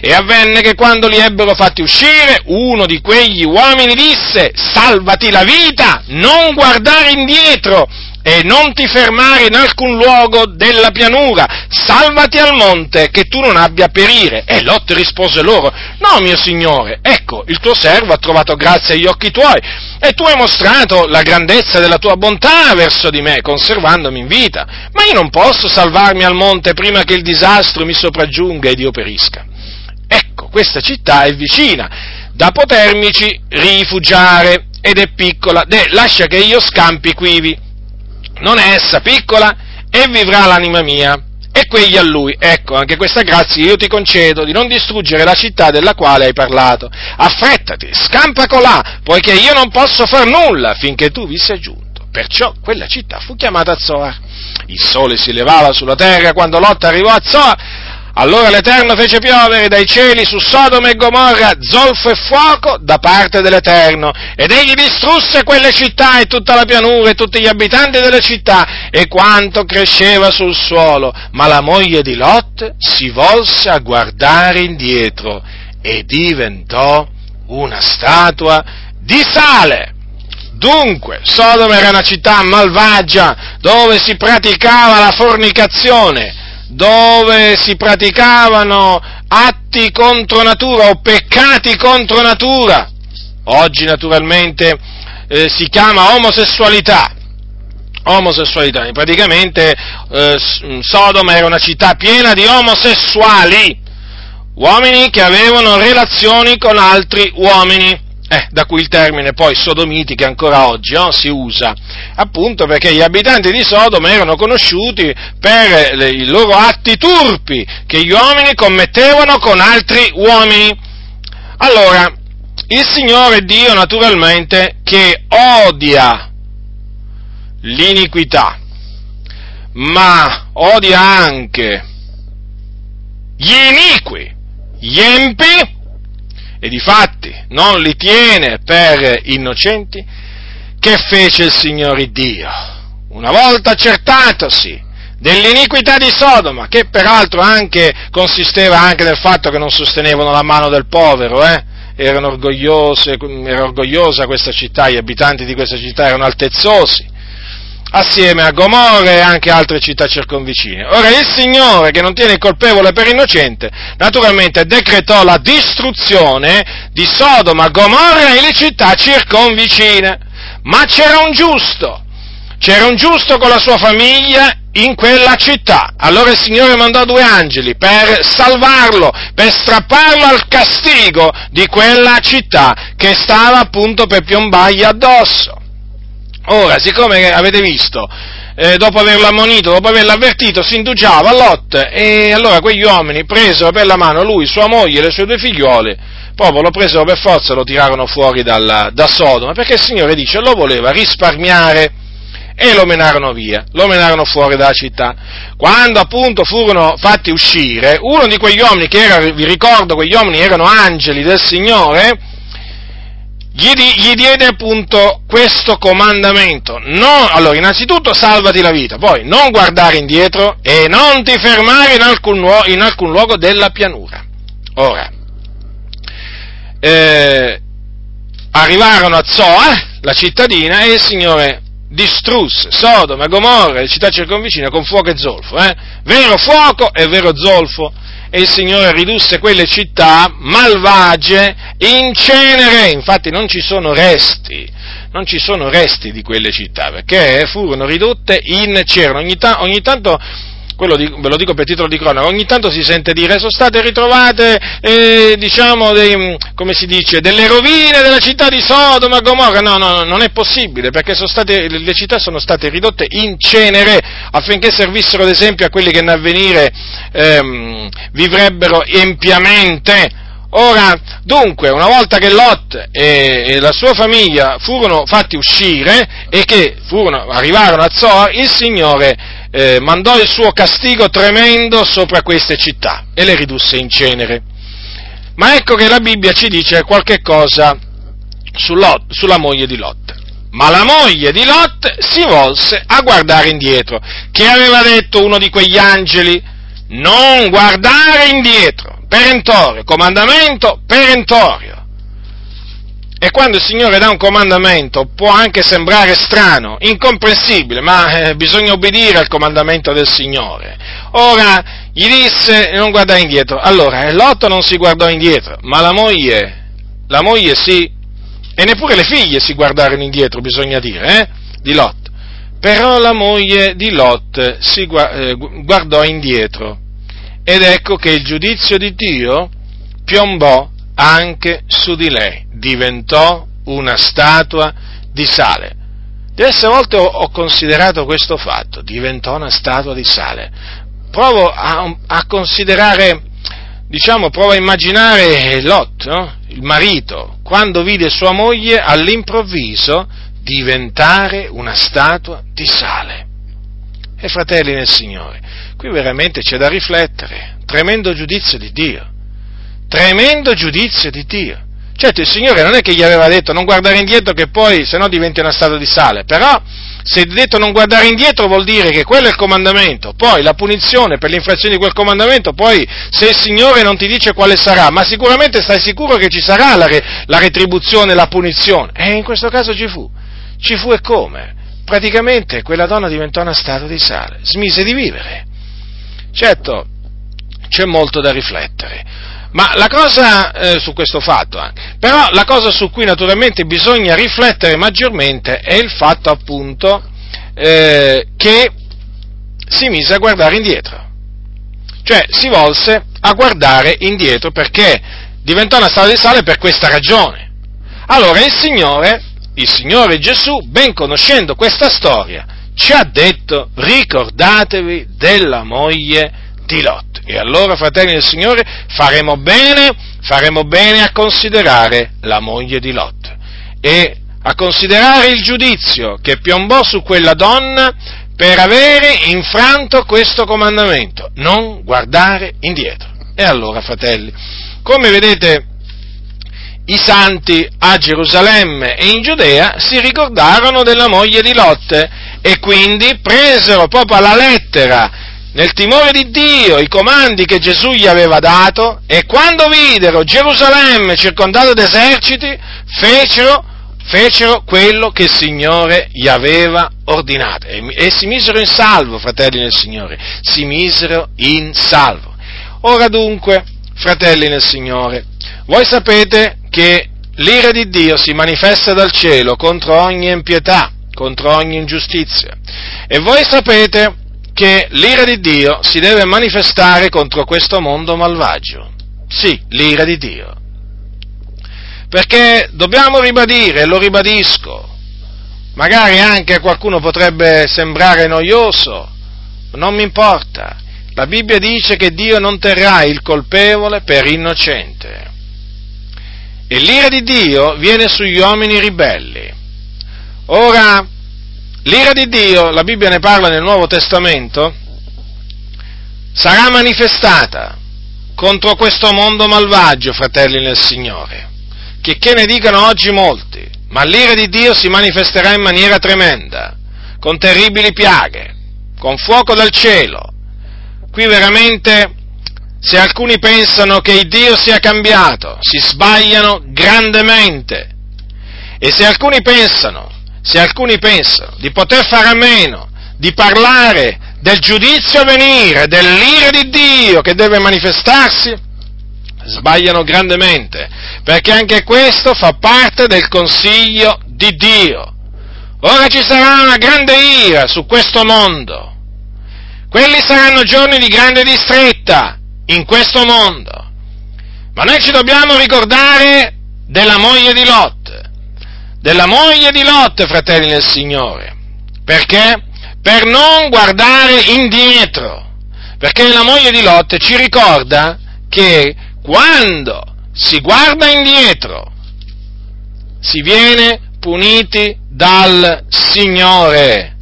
Speaker 1: E avvenne che quando li ebbero fatti uscire, uno di quegli uomini disse, salvati la vita, non guardare indietro. e non ti fermare in alcun luogo della pianura, salvati al monte che tu non abbia a perire. E Lot rispose loro, no mio signore, ecco, il tuo servo ha trovato grazia agli occhi tuoi e tu hai mostrato la grandezza della tua bontà verso di me, conservandomi in vita, ma io non posso salvarmi al monte prima che il disastro mi sopraggiunga ed io perisca. Ecco, questa città è vicina, da potermici rifugiare ed è piccola, de, lascia che io scampi quivi. Non è essa piccola e vivrà l'anima mia. E quegli a lui, ecco, anche questa grazia io ti concedo di non distruggere la città della quale hai parlato. Affrettati, scampa colà, poiché io non posso far nulla finché tu vi sia giunto. Perciò quella città fu chiamata Zoar. Il sole si levava sulla terra quando Lot arrivò a Zoar allora l'Eterno fece piovere dai cieli su Sodoma e Gomorra zolfo e fuoco da parte dell'Eterno, ed egli distrusse quelle città e tutta la pianura e tutti gli abitanti delle città e quanto cresceva sul suolo. Ma la moglie di Lot si volse a guardare indietro e diventò una statua di sale. Dunque, Sodoma era una città malvagia dove si praticava la fornicazione dove si praticavano atti contro natura o peccati contro natura. Oggi naturalmente eh, si chiama omosessualità. Omosessualità, praticamente eh, Sodoma era una città piena di omosessuali, uomini che avevano relazioni con altri uomini eh, da cui il termine poi sodomiti che ancora oggi no, si usa, appunto perché gli abitanti di Sodoma erano conosciuti per le, i loro atti turpi che gli uomini commettevano con altri uomini. Allora, il Signore Dio naturalmente che odia l'iniquità, ma odia anche gli iniqui, gli empi, e di fatti non li tiene per innocenti, che fece il Signore Dio? Una volta accertatosi dell'iniquità di Sodoma, che peraltro anche consisteva anche nel fatto che non sostenevano la mano del povero, eh? era orgogliosa questa città, gli abitanti di questa città erano altezzosi, assieme a Gomorra e anche altre città circonvicine. Ora il Signore, che non tiene il colpevole per innocente, naturalmente decretò la distruzione di Sodoma, Gomorra e le città circonvicine. Ma c'era un giusto, c'era un giusto con la sua famiglia in quella città. Allora il Signore mandò due angeli per salvarlo, per strapparlo al castigo di quella città che stava appunto per piombargli addosso. Ora, siccome avete visto, eh, dopo averlo ammonito, dopo averlo avvertito, si indugiava a Lot e allora quegli uomini presero per la mano lui, sua moglie e le sue due figliuole, proprio lo presero per forza e lo tirarono fuori dal, da Sodoma, perché il Signore dice lo voleva risparmiare e lo menarono via, lo menarono fuori dalla città. Quando appunto furono fatti uscire, uno di quegli uomini, che era, vi ricordo, quegli uomini erano angeli del Signore, gli, gli, diede appunto questo comandamento. Non, allora, innanzitutto salvati la vita, poi non guardare indietro e non ti fermare in alcun, in alcun luogo della pianura. Ora, eh, arrivarono a Zoa, la cittadina, e il Signore distrusse Sodoma, Gomorra le città circonvicine con fuoco e zolfo. Eh? Vero fuoco e vero zolfo e il Signore ridusse quelle città malvagie in cenere, infatti non ci sono resti, non ci sono resti di quelle città, perché furono ridotte in cenere, ogni, ta- ogni tanto quello di, ve lo dico per titolo di cronaca, ogni tanto si sente dire sono state ritrovate, eh, diciamo, dei, come si dice, delle rovine della città di Sodoma, Gomorra, no, no, non è possibile, perché state, le città sono state ridotte in cenere affinché servissero ad esempio a quelli che in avvenire ehm, vivrebbero empiamente, Ora, dunque, una volta che Lot e, e, la sua famiglia furono fatti uscire e che furono, arrivarono a Zoar, il Signore eh, mandò il suo castigo tremendo sopra queste città e le ridusse in cenere. Ma ecco che la Bibbia ci dice qualche cosa sulla moglie di Lot. Ma la moglie di Lot si volse a guardare indietro. Che aveva detto uno di quegli angeli? Non guardare indietro. Perentorio, comandamento perentorio. E quando il Signore dà un comandamento può anche sembrare strano, incomprensibile, ma eh, bisogna obbedire al comandamento del Signore. Ora gli disse non guardare indietro. Allora, Lot non si guardò indietro, ma la moglie, la moglie sì, e neppure le figlie si guardarono indietro, bisogna dire, eh, di Lot. Però la moglie di Lot si eh, guardò indietro ed ecco che il giudizio di Dio piombò anche su di lei, diventò una statua di sale. Diverse volte ho, considerato questo fatto, diventò una statua di sale. Provo a, a considerare, diciamo, provo a immaginare Lot, no? il marito, quando vide sua moglie all'improvviso diventare una statua di sale. E fratelli nel Signore, qui veramente c'è da riflettere, tremendo giudizio di Dio tremendo giudizio di Dio. Certo, il Signore non è che gli aveva detto non guardare indietro che poi se no diventi una statua di sale, però se ha detto non guardare indietro vuol dire che quello è il comandamento, poi la punizione per l'infrazione di quel comandamento, poi se il Signore non ti dice quale sarà, ma sicuramente stai sicuro che ci sarà la, re, la retribuzione, la punizione. E in questo caso ci fu. Ci fu e come? Praticamente quella donna diventò una statua di sale, smise di vivere. Certo, c'è molto da riflettere. Ma la cosa eh, su questo fatto anche, però la cosa su cui naturalmente bisogna riflettere maggiormente è il fatto appunto eh, che si mise a guardare indietro. Cioè si volse a guardare indietro perché diventò una strada di sale per questa ragione. Allora il Signore, il Signore Gesù, ben conoscendo questa storia, ci ha detto ricordatevi della moglie di Lot. E allora, fratelli del Signore, faremo bene, faremo bene a considerare la moglie di Lot e a considerare il giudizio che piombò su quella donna per avere infranto questo comandamento, non guardare indietro. E allora, fratelli, come vedete, i santi a Gerusalemme e in Giudea si ricordarono della moglie di Lot e quindi presero proprio alla lettera nel timore di Dio, i comandi che Gesù gli aveva dato e quando videro Gerusalemme circondato d'eserciti, fecero, fecero quello che il Signore gli aveva ordinato e, e si misero in salvo, fratelli nel Signore, si misero in salvo. Ora dunque, fratelli nel Signore, voi sapete che l'ira di Dio si manifesta dal cielo contro ogni impietà, contro ogni ingiustizia. E voi sapete che l'ira di Dio si deve manifestare contro questo mondo malvagio. Sì, l'ira di Dio. Perché dobbiamo ribadire, lo ribadisco, magari anche a qualcuno potrebbe sembrare noioso, non mi importa. La Bibbia dice che Dio non terrà il colpevole per innocente. E l'ira di Dio viene sugli uomini ribelli. Ora, L'ira di Dio, la Bibbia ne parla nel Nuovo Testamento, sarà manifestata contro questo mondo malvagio, fratelli nel Signore, che, che ne dicano oggi molti, ma l'ira di Dio si manifesterà in maniera tremenda, con terribili piaghe, con fuoco dal cielo. Qui veramente, se alcuni pensano che il Dio sia cambiato, si sbagliano grandemente. E se alcuni pensano se alcuni pensano di poter fare a meno di parlare del giudizio a venire, dell'ira di Dio che deve manifestarsi, sbagliano grandemente, perché anche questo fa parte del consiglio di Dio. Ora ci sarà una grande ira su questo mondo. Quelli saranno giorni di grande distretta in questo mondo. Ma noi ci dobbiamo ricordare della moglie di Lot della moglie di Lot, fratelli del Signore. Perché? Per non guardare indietro. Perché la moglie di Lot ci ricorda che quando si guarda indietro si viene puniti dal Signore.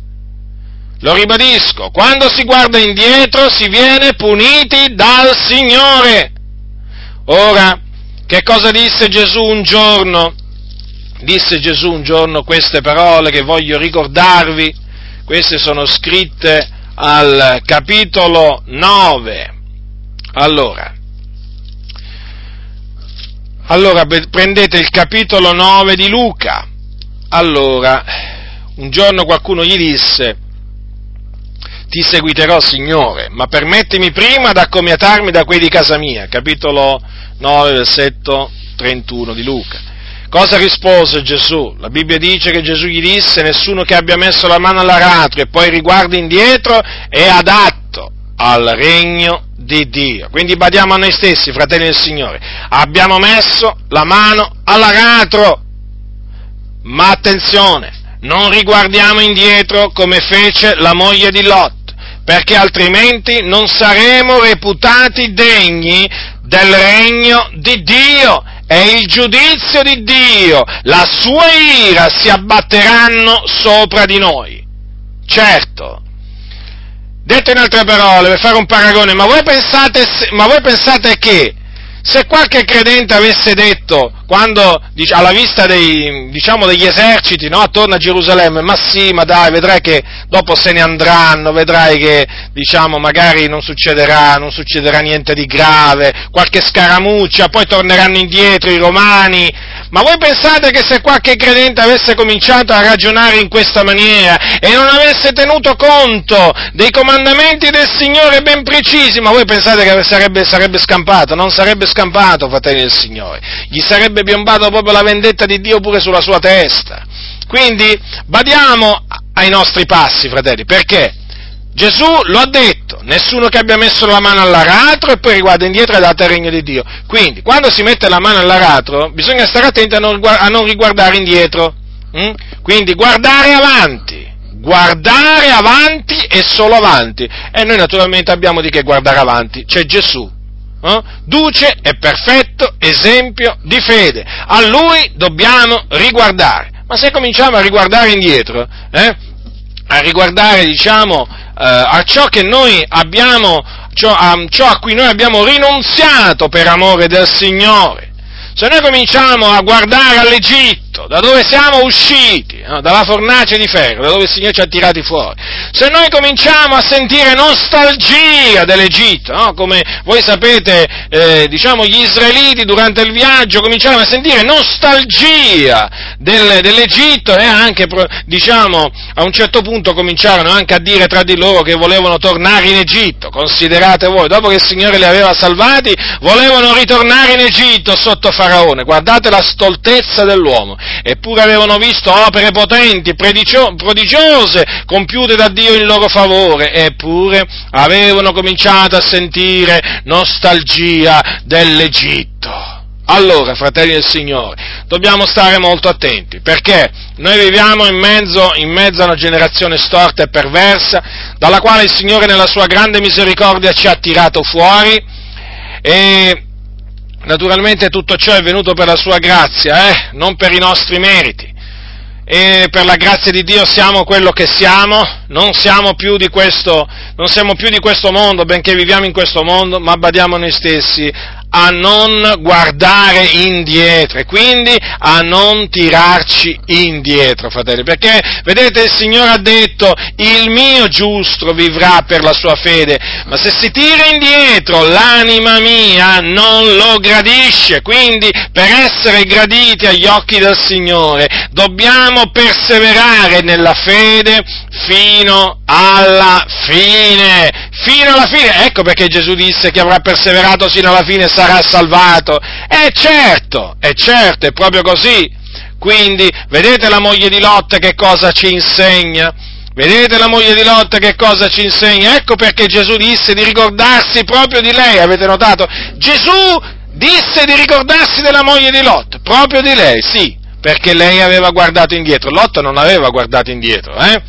Speaker 1: Lo ribadisco, quando si guarda indietro si viene puniti dal Signore. Ora, che cosa disse Gesù un giorno disse Gesù un giorno queste parole che voglio ricordarvi, queste sono scritte al capitolo 9. Allora, Allora prendete il capitolo 9 di Luca. Allora, un giorno qualcuno gli disse, ti seguiterò Signore, ma permettimi prima di accomiatarmi da quelli di casa mia. Capitolo 9, versetto 31 di Luca. Cosa rispose Gesù? La Bibbia dice che Gesù gli disse nessuno che abbia messo la mano all'aratro e poi riguardi indietro è adatto al regno di Dio. Quindi badiamo a noi stessi, fratelli del Signore. Abbiamo messo la mano all'aratro. Ma attenzione, non riguardiamo indietro come fece la moglie di Lot, perché altrimenti non saremo reputati degni del regno di Dio è il giudizio di Dio, la sua ira si abbatteranno sopra di noi. Certo. Detto in altre parole, per fare un paragone, ma voi pensate, ma voi pensate che se qualche credente avesse detto, quando, alla vista dei, diciamo, degli eserciti no, attorno a Gerusalemme, ma sì, ma dai, vedrai che dopo se ne andranno, vedrai che diciamo, magari non succederà, non succederà niente di grave, qualche scaramuccia, poi torneranno indietro i romani, ma voi pensate che se qualche credente avesse cominciato a ragionare in questa maniera e non avesse tenuto conto dei comandamenti del Signore ben precisi, ma voi pensate che sarebbe, sarebbe scampato? Non sarebbe scampato, fratelli del Signore. Gli sarebbe piombato proprio la vendetta di Dio pure sulla sua testa. Quindi badiamo ai nostri passi, fratelli, perché? Gesù lo ha detto, nessuno che abbia messo la mano all'aratro e poi riguarda indietro è dato il regno di Dio. Quindi, quando si mette la mano all'aratro, bisogna stare attenti a non, a non riguardare indietro. Mm? Quindi, guardare avanti, guardare avanti e solo avanti. E noi naturalmente abbiamo di che guardare avanti, c'è Gesù. Eh? Duce e perfetto esempio di fede. A lui dobbiamo riguardare. Ma se cominciamo a riguardare indietro, eh? a riguardare, diciamo, eh, a ciò che noi abbiamo, ciò a, ciò a cui noi abbiamo rinunziato per amore del Signore. Se noi cominciamo a guardare all'Egitto, Egitto, da dove siamo usciti, no? dalla fornace di ferro, da dove il Signore ci ha tirati fuori. Se noi cominciamo a sentire nostalgia dell'Egitto, no? come voi sapete, eh, diciamo, gli israeliti durante il viaggio cominciarono a sentire nostalgia del, dell'Egitto e anche, diciamo, a un certo punto cominciarono anche a dire tra di loro che volevano tornare in Egitto. Considerate voi, dopo che il Signore li aveva salvati, volevano ritornare in Egitto sotto Faraone. Guardate la stoltezza dell'uomo eppure avevano visto opere potenti, prodigiose, compiute da Dio in loro favore, eppure avevano cominciato a sentire nostalgia dell'Egitto. Allora, fratelli del Signore, dobbiamo stare molto attenti, perché noi viviamo in mezzo, in mezzo, a una generazione storta e perversa, dalla quale il Signore nella sua grande misericordia ci ha tirato fuori e Naturalmente tutto ciò è venuto per la sua grazia, eh? non per i nostri meriti. E per la grazia di Dio siamo quello che siamo, non siamo, questo, non siamo più di questo mondo, benché viviamo in questo mondo, ma badiamo noi stessi a non guardare indietro e quindi a non tirarci indietro, fratelli, perché vedete il Signore ha detto il mio giusto vivrà per la sua fede, ma se si tira indietro l'anima mia non lo gradisce, quindi per essere graditi agli occhi del Signore dobbiamo perseverare nella fede fino alla fine, fino alla fine, ecco perché Gesù disse che avrà perseverato fino alla fine sarà salvato. E certo, è certo, è proprio così. Quindi, vedete la moglie di Lot che cosa ci insegna? Vedete la moglie di Lot che cosa ci insegna? Ecco perché Gesù disse di ricordarsi proprio di lei, avete notato? Gesù disse di ricordarsi della moglie di Lot, proprio di lei, sì, perché lei aveva guardato indietro, Lot non aveva guardato indietro, eh?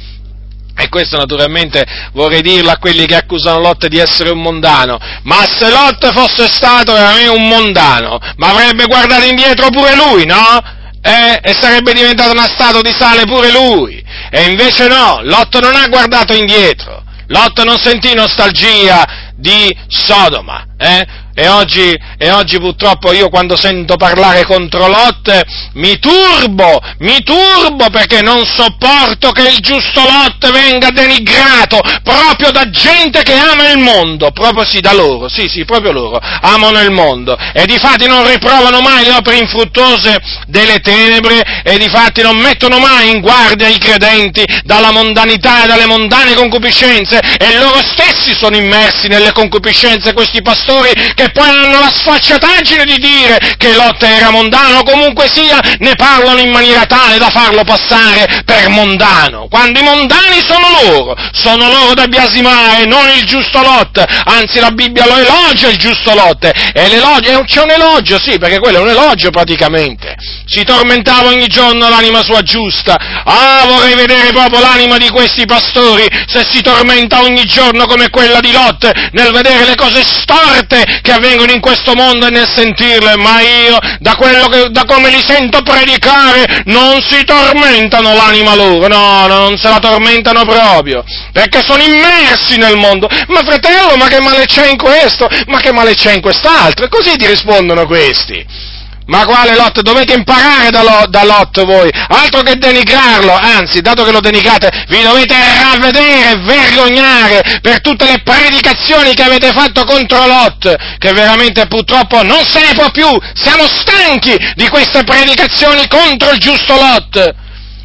Speaker 1: E questo naturalmente vorrei dirlo a quelli che accusano Lot di essere un mondano. Ma se Lot fosse stato veramente un mondano, ma avrebbe guardato indietro pure lui, no? Eh? E sarebbe diventato una statua di sale pure lui. E invece no, Lot non ha guardato indietro. Lot non sentì nostalgia di Sodoma, eh? E oggi, e oggi, purtroppo io quando sento parlare contro Lot mi turbo, mi turbo perché non sopporto che il giusto Lot venga denigrato proprio da gente che ama il mondo, proprio sì, da loro, sì, sì, proprio loro, amano il mondo. E difatti non riprovano mai le opere infruttuose delle tenebre e difatti non mettono mai in guardia i credenti dalla mondanità e dalle mondane concupiscenze e loro stessi sono immersi nelle concupiscenze questi pastori che poi hanno la sfacciataggine di dire che Lot era mondano, comunque sia, ne parlano in maniera tale da farlo passare per mondano, quando i mondani sono loro, sono loro da biasimare, non il giusto Lot, anzi la Bibbia lo elogia il giusto Lot, e l'elogio, c'è un elogio, sì, perché quello è un elogio praticamente, si tormentava ogni giorno l'anima sua giusta, ah, vorrei vedere proprio l'anima di questi pastori, se si tormenta ogni giorno come quella di Lot, nel vedere le cose storte che avvengono in questo mondo e nel sentirle, ma io, da, che, da come li sento predicare, non si tormentano l'anima loro, no, no, non se la tormentano proprio, perché sono immersi nel mondo. Ma fratello, ma che male c'è in questo? Ma che male c'è in quest'altro? E così ti rispondono questi. Ma quale Lot? Dovete imparare da, Lot, da Lot voi, altro che denigrarlo, anzi, dato che lo denigrate, vi dovete ravvedere, vergognare per tutte le predicazioni che avete fatto contro Lot, che veramente purtroppo non se ne può più, siamo stanchi di queste predicazioni contro il giusto Lot.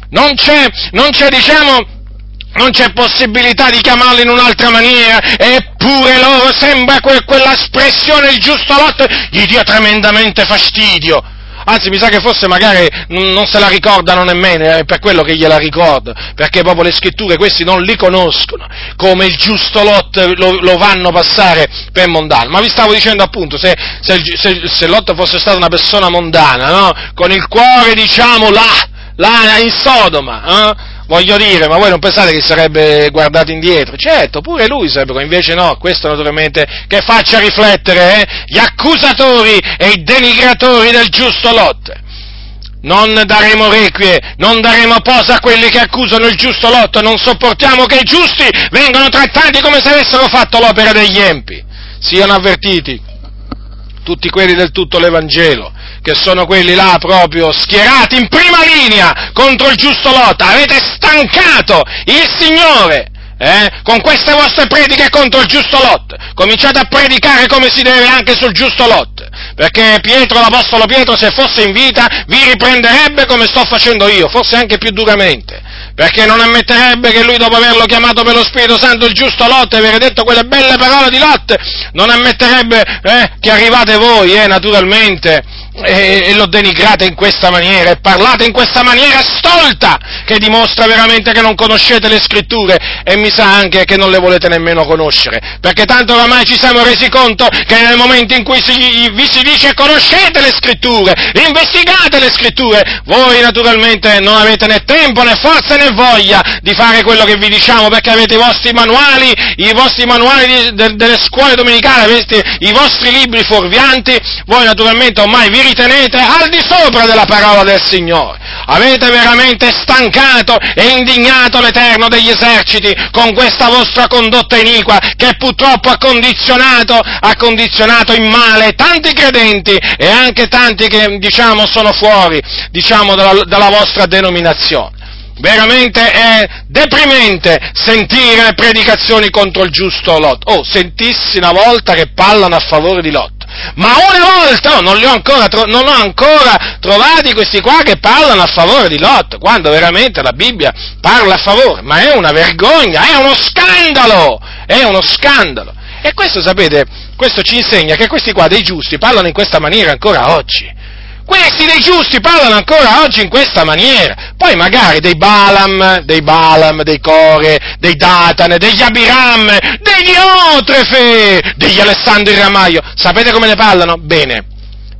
Speaker 1: Non c'è, non c'è, diciamo, non c'è possibilità di chiamarlo in un'altra maniera, eppure loro sembra que- quella espressione, il giusto lotto, gli dia tremendamente fastidio. Anzi, mi sa che forse magari non se la ricordano nemmeno, è per quello che gliela ricordo, perché proprio le scritture questi non li conoscono, come il giusto Lot lo, lo vanno passare per mondano. Ma vi stavo dicendo appunto, se, se, se, se Lot fosse stata una persona mondana, no? Con il cuore, diciamo, là, là in Sodoma, eh? Voglio dire, ma voi non pensate che sarebbe guardato indietro? Certo, pure lui sarebbe, invece no, questo naturalmente che faccia riflettere eh, gli accusatori e i denigratori del giusto Lot. Non daremo requie, non daremo posa a quelli che accusano il giusto Lot, non sopportiamo che i giusti vengano trattati come se avessero fatto l'opera degli empi. Siano avvertiti tutti quelli del tutto l'Evangelo che sono quelli là proprio schierati in prima linea contro il giusto lotta, avete stancato il Signore. Eh? Con queste vostre prediche contro il giusto Lot, cominciate a predicare come si deve anche sul giusto Lot, perché Pietro, l'Apostolo Pietro, se fosse in vita, vi riprenderebbe come sto facendo io, forse anche più duramente, perché non ammetterebbe che lui dopo averlo chiamato per lo Spirito Santo il giusto Lot e aver detto quelle belle parole di Lot, non ammetterebbe eh, che arrivate voi, eh, naturalmente, e, e, lo denigrate in questa maniera e parlate in questa maniera stolta che dimostra veramente che non conoscete le scritture e mi sa anche che non le volete nemmeno conoscere, perché tanto oramai ci siamo resi conto che nel momento in cui si, vi si dice conoscete le scritture, investigate le scritture, voi naturalmente non avete né tempo né forza né voglia di fare quello che vi diciamo perché avete i vostri manuali, i vostri manuali di, de, delle scuole domenicali, avete i vostri libri fuorvianti, voi naturalmente ormai vi ritenete al di sopra della parola del Signore. Avete veramente stancato e indignato l'Eterno degli eserciti con questa vostra condotta iniqua che purtroppo ha condizionato, ha condizionato in male tanti credenti e anche tanti che diciamo sono fuori diciamo, dalla, dalla vostra denominazione. Veramente è deprimente sentire predicazioni contro il giusto Lot. Oh, sentissi una volta che parlano a favore di Lot ma una volta, oh, non, li ho ancora, non ho ancora trovati questi qua che parlano a favore di Lot, quando veramente la Bibbia parla a favore, ma è una vergogna, è uno scandalo, è uno scandalo. E questo, sapete, questo ci insegna che questi qua dei giusti parlano in questa maniera ancora oggi. Questi dei giusti parlano ancora oggi in questa maniera. Poi magari dei Balaam, dei Balaam, dei Core, dei Datane, degli Abiram, degli Otrefe, degli Alessandro il Ramaio. Sapete come ne parlano? Bene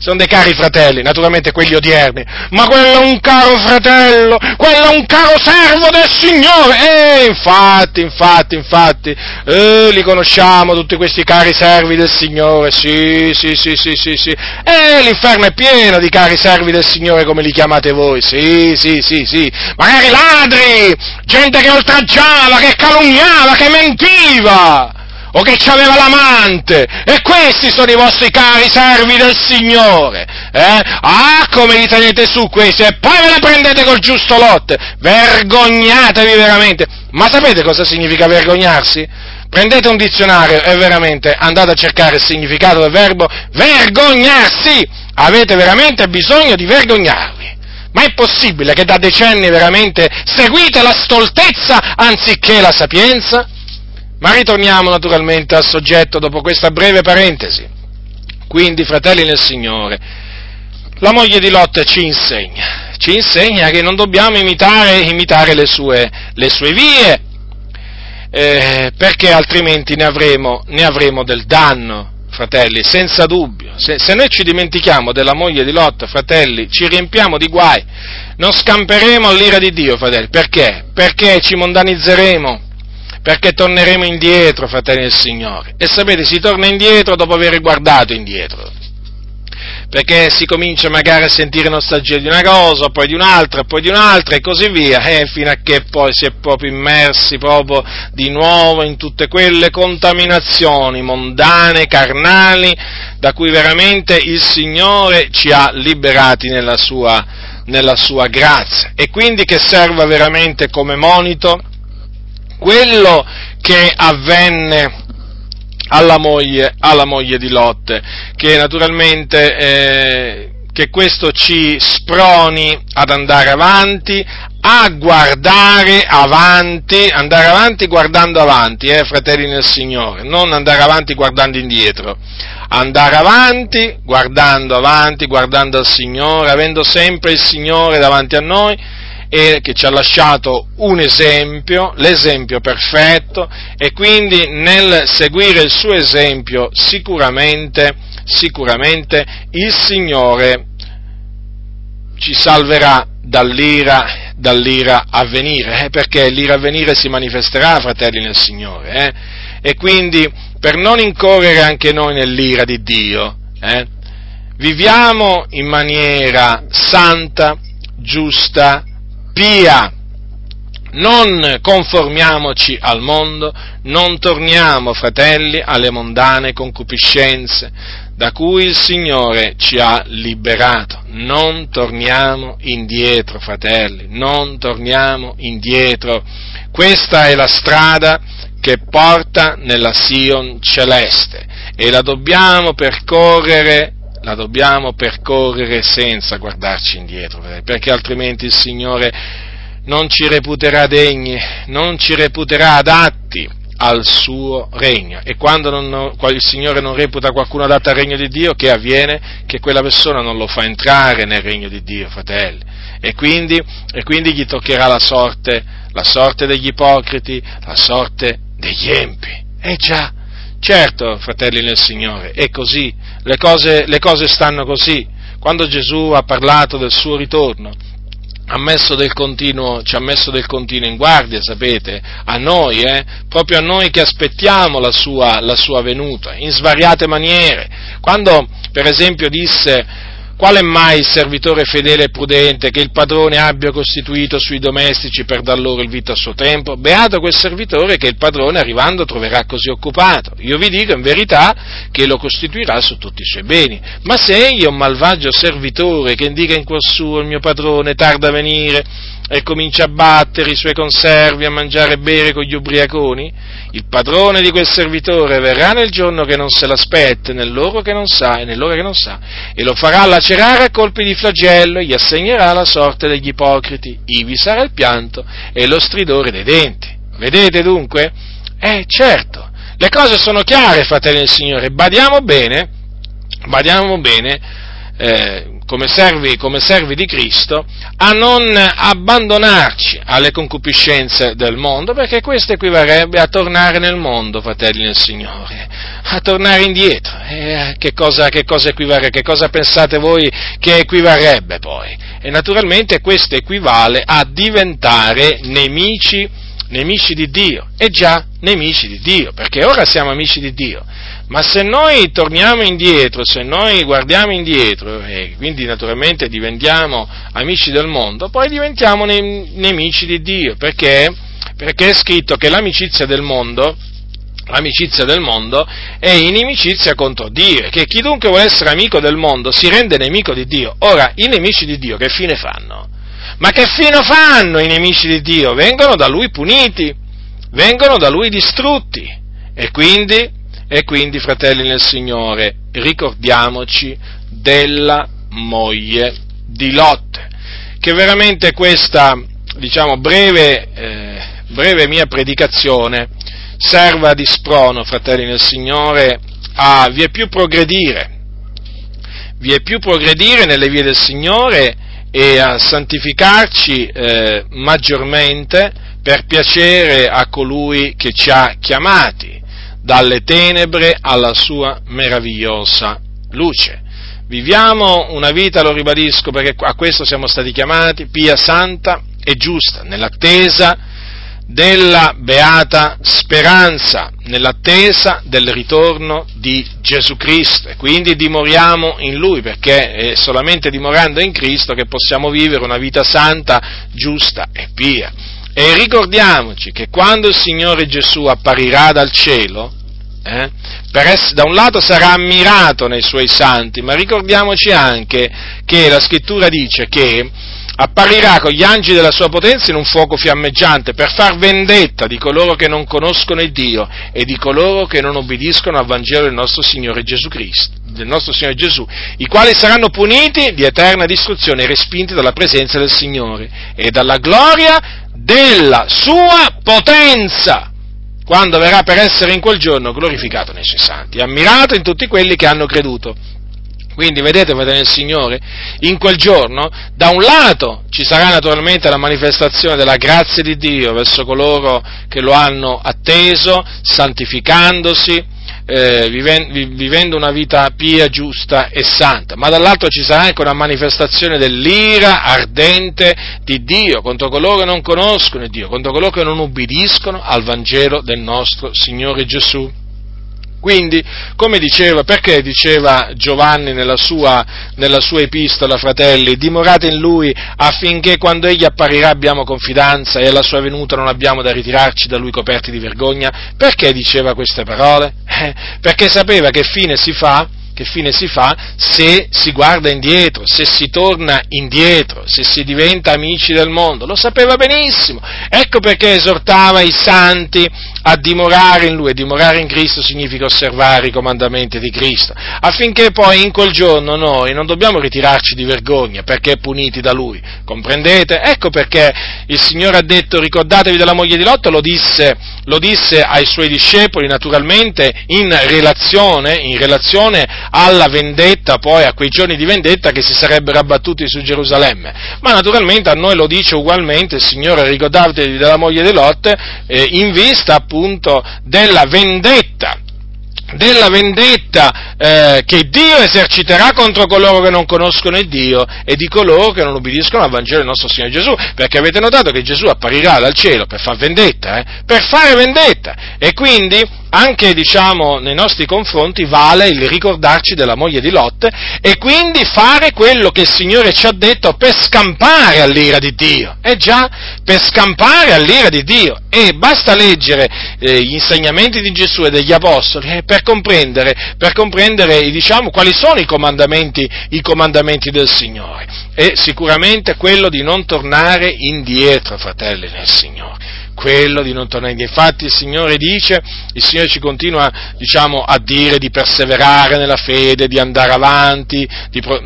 Speaker 1: sono dei cari fratelli, naturalmente quelli odierni, ma quello è un caro fratello, quello è un caro servo del Signore, e infatti, infatti, infatti, eh, li conosciamo tutti questi cari servi del Signore, sì, sì, sì, sì, sì, sì, e l'inferno è pieno di cari servi del Signore come li chiamate voi, sì, sì, sì, sì, magari ladri, gente che oltraggiava, che calunniava, che mentiva, o che aveva l'amante, e questi sono i vostri cari servi del Signore, eh? Ah, come li tenete su questi, e poi ve la prendete col giusto lotte, vergognatevi veramente, ma sapete cosa significa vergognarsi? Prendete un dizionario e veramente andate a cercare il significato del verbo vergognarsi, avete veramente bisogno di vergognarvi. Ma è possibile che da decenni veramente seguite la stoltezza anziché la sapienza? Ma ritorniamo naturalmente al soggetto dopo questa breve parentesi. Quindi, fratelli nel Signore, la moglie di Lot ci insegna, ci insegna che non dobbiamo imitare, imitare le, sue, le sue vie, eh, perché altrimenti ne avremo, ne avremo del danno fratelli, senza dubbio. Se, se, noi ci dimentichiamo della moglie di Lot, fratelli, ci riempiamo di guai. Non scamperemo all'ira di Dio, fratelli. Perché? Perché ci mondanizzeremo, perché torneremo indietro, fratelli del Signore. E sapete, si torna indietro dopo aver guardato indietro perché si comincia magari a sentire nostalgia di una cosa, poi di un'altra, poi di un'altra e così via, eh, fino a che poi si è proprio immersi proprio di nuovo in tutte quelle contaminazioni mondane, carnali, da cui veramente il Signore ci ha liberati nella sua, nella sua grazia. E quindi che serva veramente come monito quello che avvenne alla moglie, alla moglie di Lot, che naturalmente eh, che questo ci sproni ad andare avanti, a guardare avanti, andare avanti guardando avanti, eh, fratelli nel Signore, non andare avanti guardando indietro, andare avanti guardando avanti, guardando al Signore, avendo sempre il Signore davanti a noi e che ci ha lasciato un esempio, l'esempio perfetto, e quindi nel seguire il suo esempio sicuramente, sicuramente il Signore ci salverà dall'ira, dall'ira a venire, eh, perché l'ira a venire si manifesterà, fratelli nel Signore, eh, e quindi per non incorrere anche noi nell'ira di Dio, eh, viviamo in maniera santa, giusta, pia. Non conformiamoci al mondo, non torniamo, fratelli, alle mondane concupiscenze da cui il Signore ci ha liberato. Non torniamo indietro, fratelli, non torniamo indietro. Questa è la strada che porta nella Sion celeste e la dobbiamo percorrere la dobbiamo percorrere senza guardarci indietro, perché altrimenti il Signore non ci reputerà degni, non ci reputerà adatti al suo regno. E quando non, il Signore non reputa qualcuno adatto al regno di Dio, che avviene? Che quella persona non lo fa entrare nel regno di Dio, fratelli. E quindi, e quindi gli toccherà la sorte, la sorte degli ipocriti, la sorte degli empi. Eh già, certo, fratelli nel Signore, è così le cose, le cose stanno così. Quando Gesù ha parlato del suo ritorno, continuo, ci ha messo del continuo in guardia, sapete, a noi, eh, proprio a noi che aspettiamo la sua, la sua venuta, in svariate maniere. Quando, per esempio, disse qual è mai il servitore fedele e prudente che il padrone abbia costituito sui domestici per dar loro il vitto a suo tempo? Beato quel servitore che il padrone arrivando troverà così occupato. Io vi dico in verità che lo costituirà su tutti i suoi beni. Ma se egli è un malvagio servitore che indica in cuor suo il mio padrone tarda a venire, e comincia a battere i suoi conservi, a mangiare e bere con gli ubriaconi, il padrone di quel servitore verrà nel giorno che non se l'aspetta, nell'ora che non sa e nell'ora che non sa, e lo farà lacerare a colpi di flagello e gli assegnerà la sorte degli ipocriti, ivi sarà il pianto e lo stridore dei denti. Vedete dunque? Eh, certo, le cose sono chiare, fratelli del Signore, badiamo bene, badiamo bene, eh, come servi, come servi di Cristo, a non abbandonarci alle concupiscenze del mondo, perché questo equivarrebbe a tornare nel mondo, fratelli del Signore, a tornare indietro. Eh, che, cosa, che, cosa che cosa pensate voi che equivarrebbe poi? E naturalmente questo equivale a diventare nemici, nemici di Dio, e già nemici di Dio, perché ora siamo amici di Dio ma se noi torniamo indietro, se noi guardiamo indietro e quindi naturalmente diventiamo amici del mondo, poi diventiamo nemici di Dio, perché? Perché è scritto che l'amicizia del mondo l'amicizia del mondo è inimicizia contro Dio, che chi dunque vuole essere amico del mondo si rende nemico di Dio. Ora, i nemici di Dio che fine fanno? Ma che fine fanno i nemici di Dio? Vengono da lui puniti, vengono da lui distrutti. E quindi, e quindi fratelli nel Signore, ricordiamoci della moglie di Lot, che veramente questa, diciamo, breve, eh, breve mia predicazione serva di sprono, fratelli nel Signore, a vie più progredire, vie più progredire nelle vie del Signore e a santificarci eh, maggiormente per piacere a colui che ci ha chiamati dalle tenebre alla sua meravigliosa luce. Viviamo una vita, lo ribadisco, perché a questo siamo stati chiamati, pia, santa e giusta, nell'attesa della beata speranza, nell'attesa del ritorno di Gesù Cristo. E quindi dimoriamo in Lui, perché è solamente dimorando in Cristo che possiamo vivere una vita santa, giusta e pia. E ricordiamoci che quando il Signore Gesù apparirà dal cielo, eh, essere, da un lato sarà ammirato nei suoi santi, ma ricordiamoci anche che la scrittura dice che apparirà con gli angeli della sua potenza in un fuoco fiammeggiante per far vendetta di coloro che non conoscono il Dio e di coloro che non obbediscono al Vangelo del nostro Signore Gesù Cristo, del nostro Signore Gesù, i quali saranno puniti di eterna distruzione e respinti dalla presenza del Signore e dalla gloria della sua potenza quando verrà per essere in quel giorno glorificato nei suoi santi, ammirato in tutti quelli che hanno creduto. Quindi vedete, fratelli del Signore, in quel giorno, da un lato ci sarà naturalmente la manifestazione della grazia di Dio verso coloro che lo hanno atteso, santificandosi, eh, vivendo una vita pia, giusta e santa, ma dall'altro ci sarà anche una manifestazione dell'ira ardente di Dio contro coloro che non conoscono Dio, contro coloro che non ubbidiscono al Vangelo del nostro Signore Gesù. Quindi, come diceva, perché diceva Giovanni nella sua, nella sua, epistola, fratelli, dimorate in lui affinché quando egli apparirà abbiamo confidenza e alla sua venuta non abbiamo da ritirarci da lui coperti di vergogna? Perché diceva queste parole? Eh, perché sapeva che fine si fa che fine si fa se si guarda indietro, se si torna indietro, se si diventa amici del mondo. Lo sapeva benissimo. Ecco perché esortava i santi a dimorare in Lui. E dimorare in Cristo significa osservare i comandamenti di Cristo, affinché poi in quel giorno noi non dobbiamo ritirarci di vergogna perché puniti da Lui. Comprendete? Ecco perché il Signore ha detto ricordatevi della moglie di Lotto, lo disse, lo disse ai suoi discepoli naturalmente in relazione, in relazione alla vendetta, poi a quei giorni di vendetta che si sarebbero abbattuti su Gerusalemme. Ma naturalmente a noi lo dice ugualmente il Signore ricordatevi della moglie di Lot eh, in vista appunto della vendetta della vendetta eh, che Dio eserciterà contro coloro che non conoscono il Dio e di coloro che non ubbidiscono al Vangelo del nostro Signore Gesù, perché avete notato che Gesù apparirà dal cielo per far vendetta, eh? per fare vendetta, e quindi anche diciamo, nei nostri confronti vale il ricordarci della moglie di Lot e quindi fare quello che il Signore ci ha detto per scampare all'ira di Dio. Eh già, per scampare all'ira di Dio. E basta leggere eh, gli insegnamenti di Gesù e degli Apostoli eh, per comprendere, per comprendere diciamo, quali sono i comandamenti, i comandamenti del Signore. E sicuramente quello di non tornare indietro, fratelli nel Signore quello di non tornare indietro. Infatti il Signore dice, il Signore ci continua diciamo, a dire di perseverare nella fede, di andare avanti, di pro-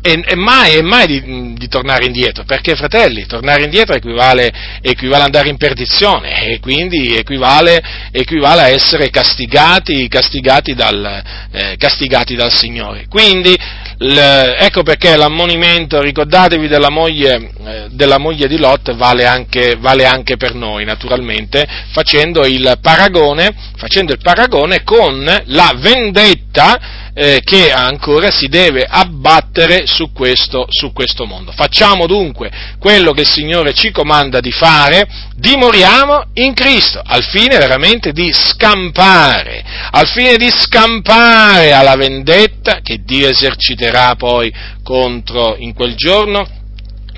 Speaker 1: e, e, mai, e mai di, di, tornare indietro, perché fratelli, tornare indietro equivale, equivale andare in perdizione e quindi equivale, equivale a essere castigati, castigati, dal, eh, castigati dal Signore. Quindi ecco perché l'ammonimento, ricordatevi della moglie, eh, della moglie di Lot, vale anche, vale anche, per noi, naturalmente, facendo il paragone, facendo il paragone con la vendetta eh, che ancora si deve abbattere su questo, su questo mondo. Facciamo dunque quello che il Signore ci comanda di fare, dimoriamo in Cristo, al fine veramente di scampare, al fine di scampare alla vendetta che Dio eserciterà poi contro in quel giorno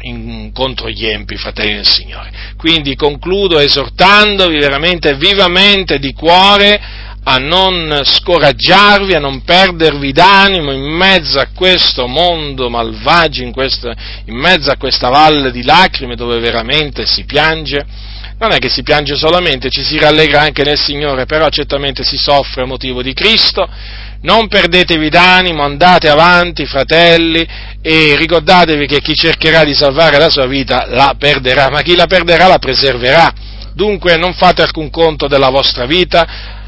Speaker 1: in, contro gli empi, fratelli del Signore. Quindi concludo esortandovi veramente vivamente di cuore a non scoraggiarvi, a non perdervi d'animo in mezzo a questo mondo malvagio, in, questo, in mezzo a questa valle di lacrime dove veramente si piange. Non è che si piange solamente, ci si rallegra anche nel Signore, però certamente si soffre a motivo di Cristo. Non perdetevi d'animo, andate avanti, fratelli, e ricordatevi che chi cercherà di salvare la sua vita la perderà, ma chi la perderà la preserverà. Dunque non fate alcun conto della vostra vita,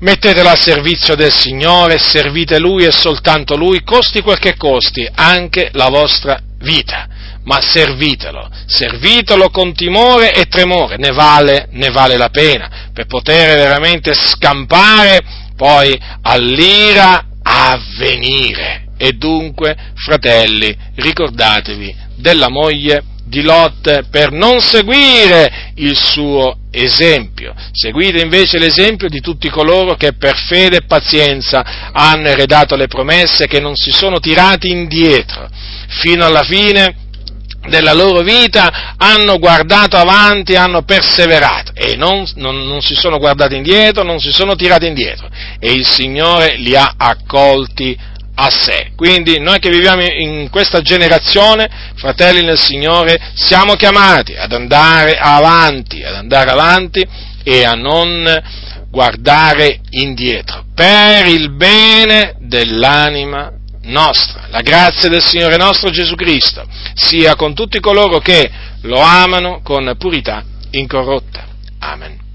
Speaker 1: mettetela al servizio del Signore, servite Lui e soltanto Lui, costi quel che costi, anche la vostra vita. Ma servitelo, servitelo con timore e tremore, ne vale, ne vale la pena, per poter veramente scampare poi all'ira a venire. E dunque, fratelli, ricordatevi della moglie di Lot per non seguire il suo esempio. Seguite invece l'esempio di tutti coloro che per fede e pazienza hanno eredato le promesse, che non si sono tirati indietro fino alla fine della loro vita hanno guardato avanti, hanno perseverato e non, non, non, si sono guardati indietro, non si sono tirati indietro e il Signore li ha accolti a sé. Quindi noi che viviamo in questa generazione, fratelli nel Signore, siamo chiamati ad andare avanti, ad andare avanti e a non guardare indietro, per il bene dell'anima nostra. La grazia del Signore nostro Gesù Cristo sia con tutti coloro che lo amano con purità incorrotta. Amen.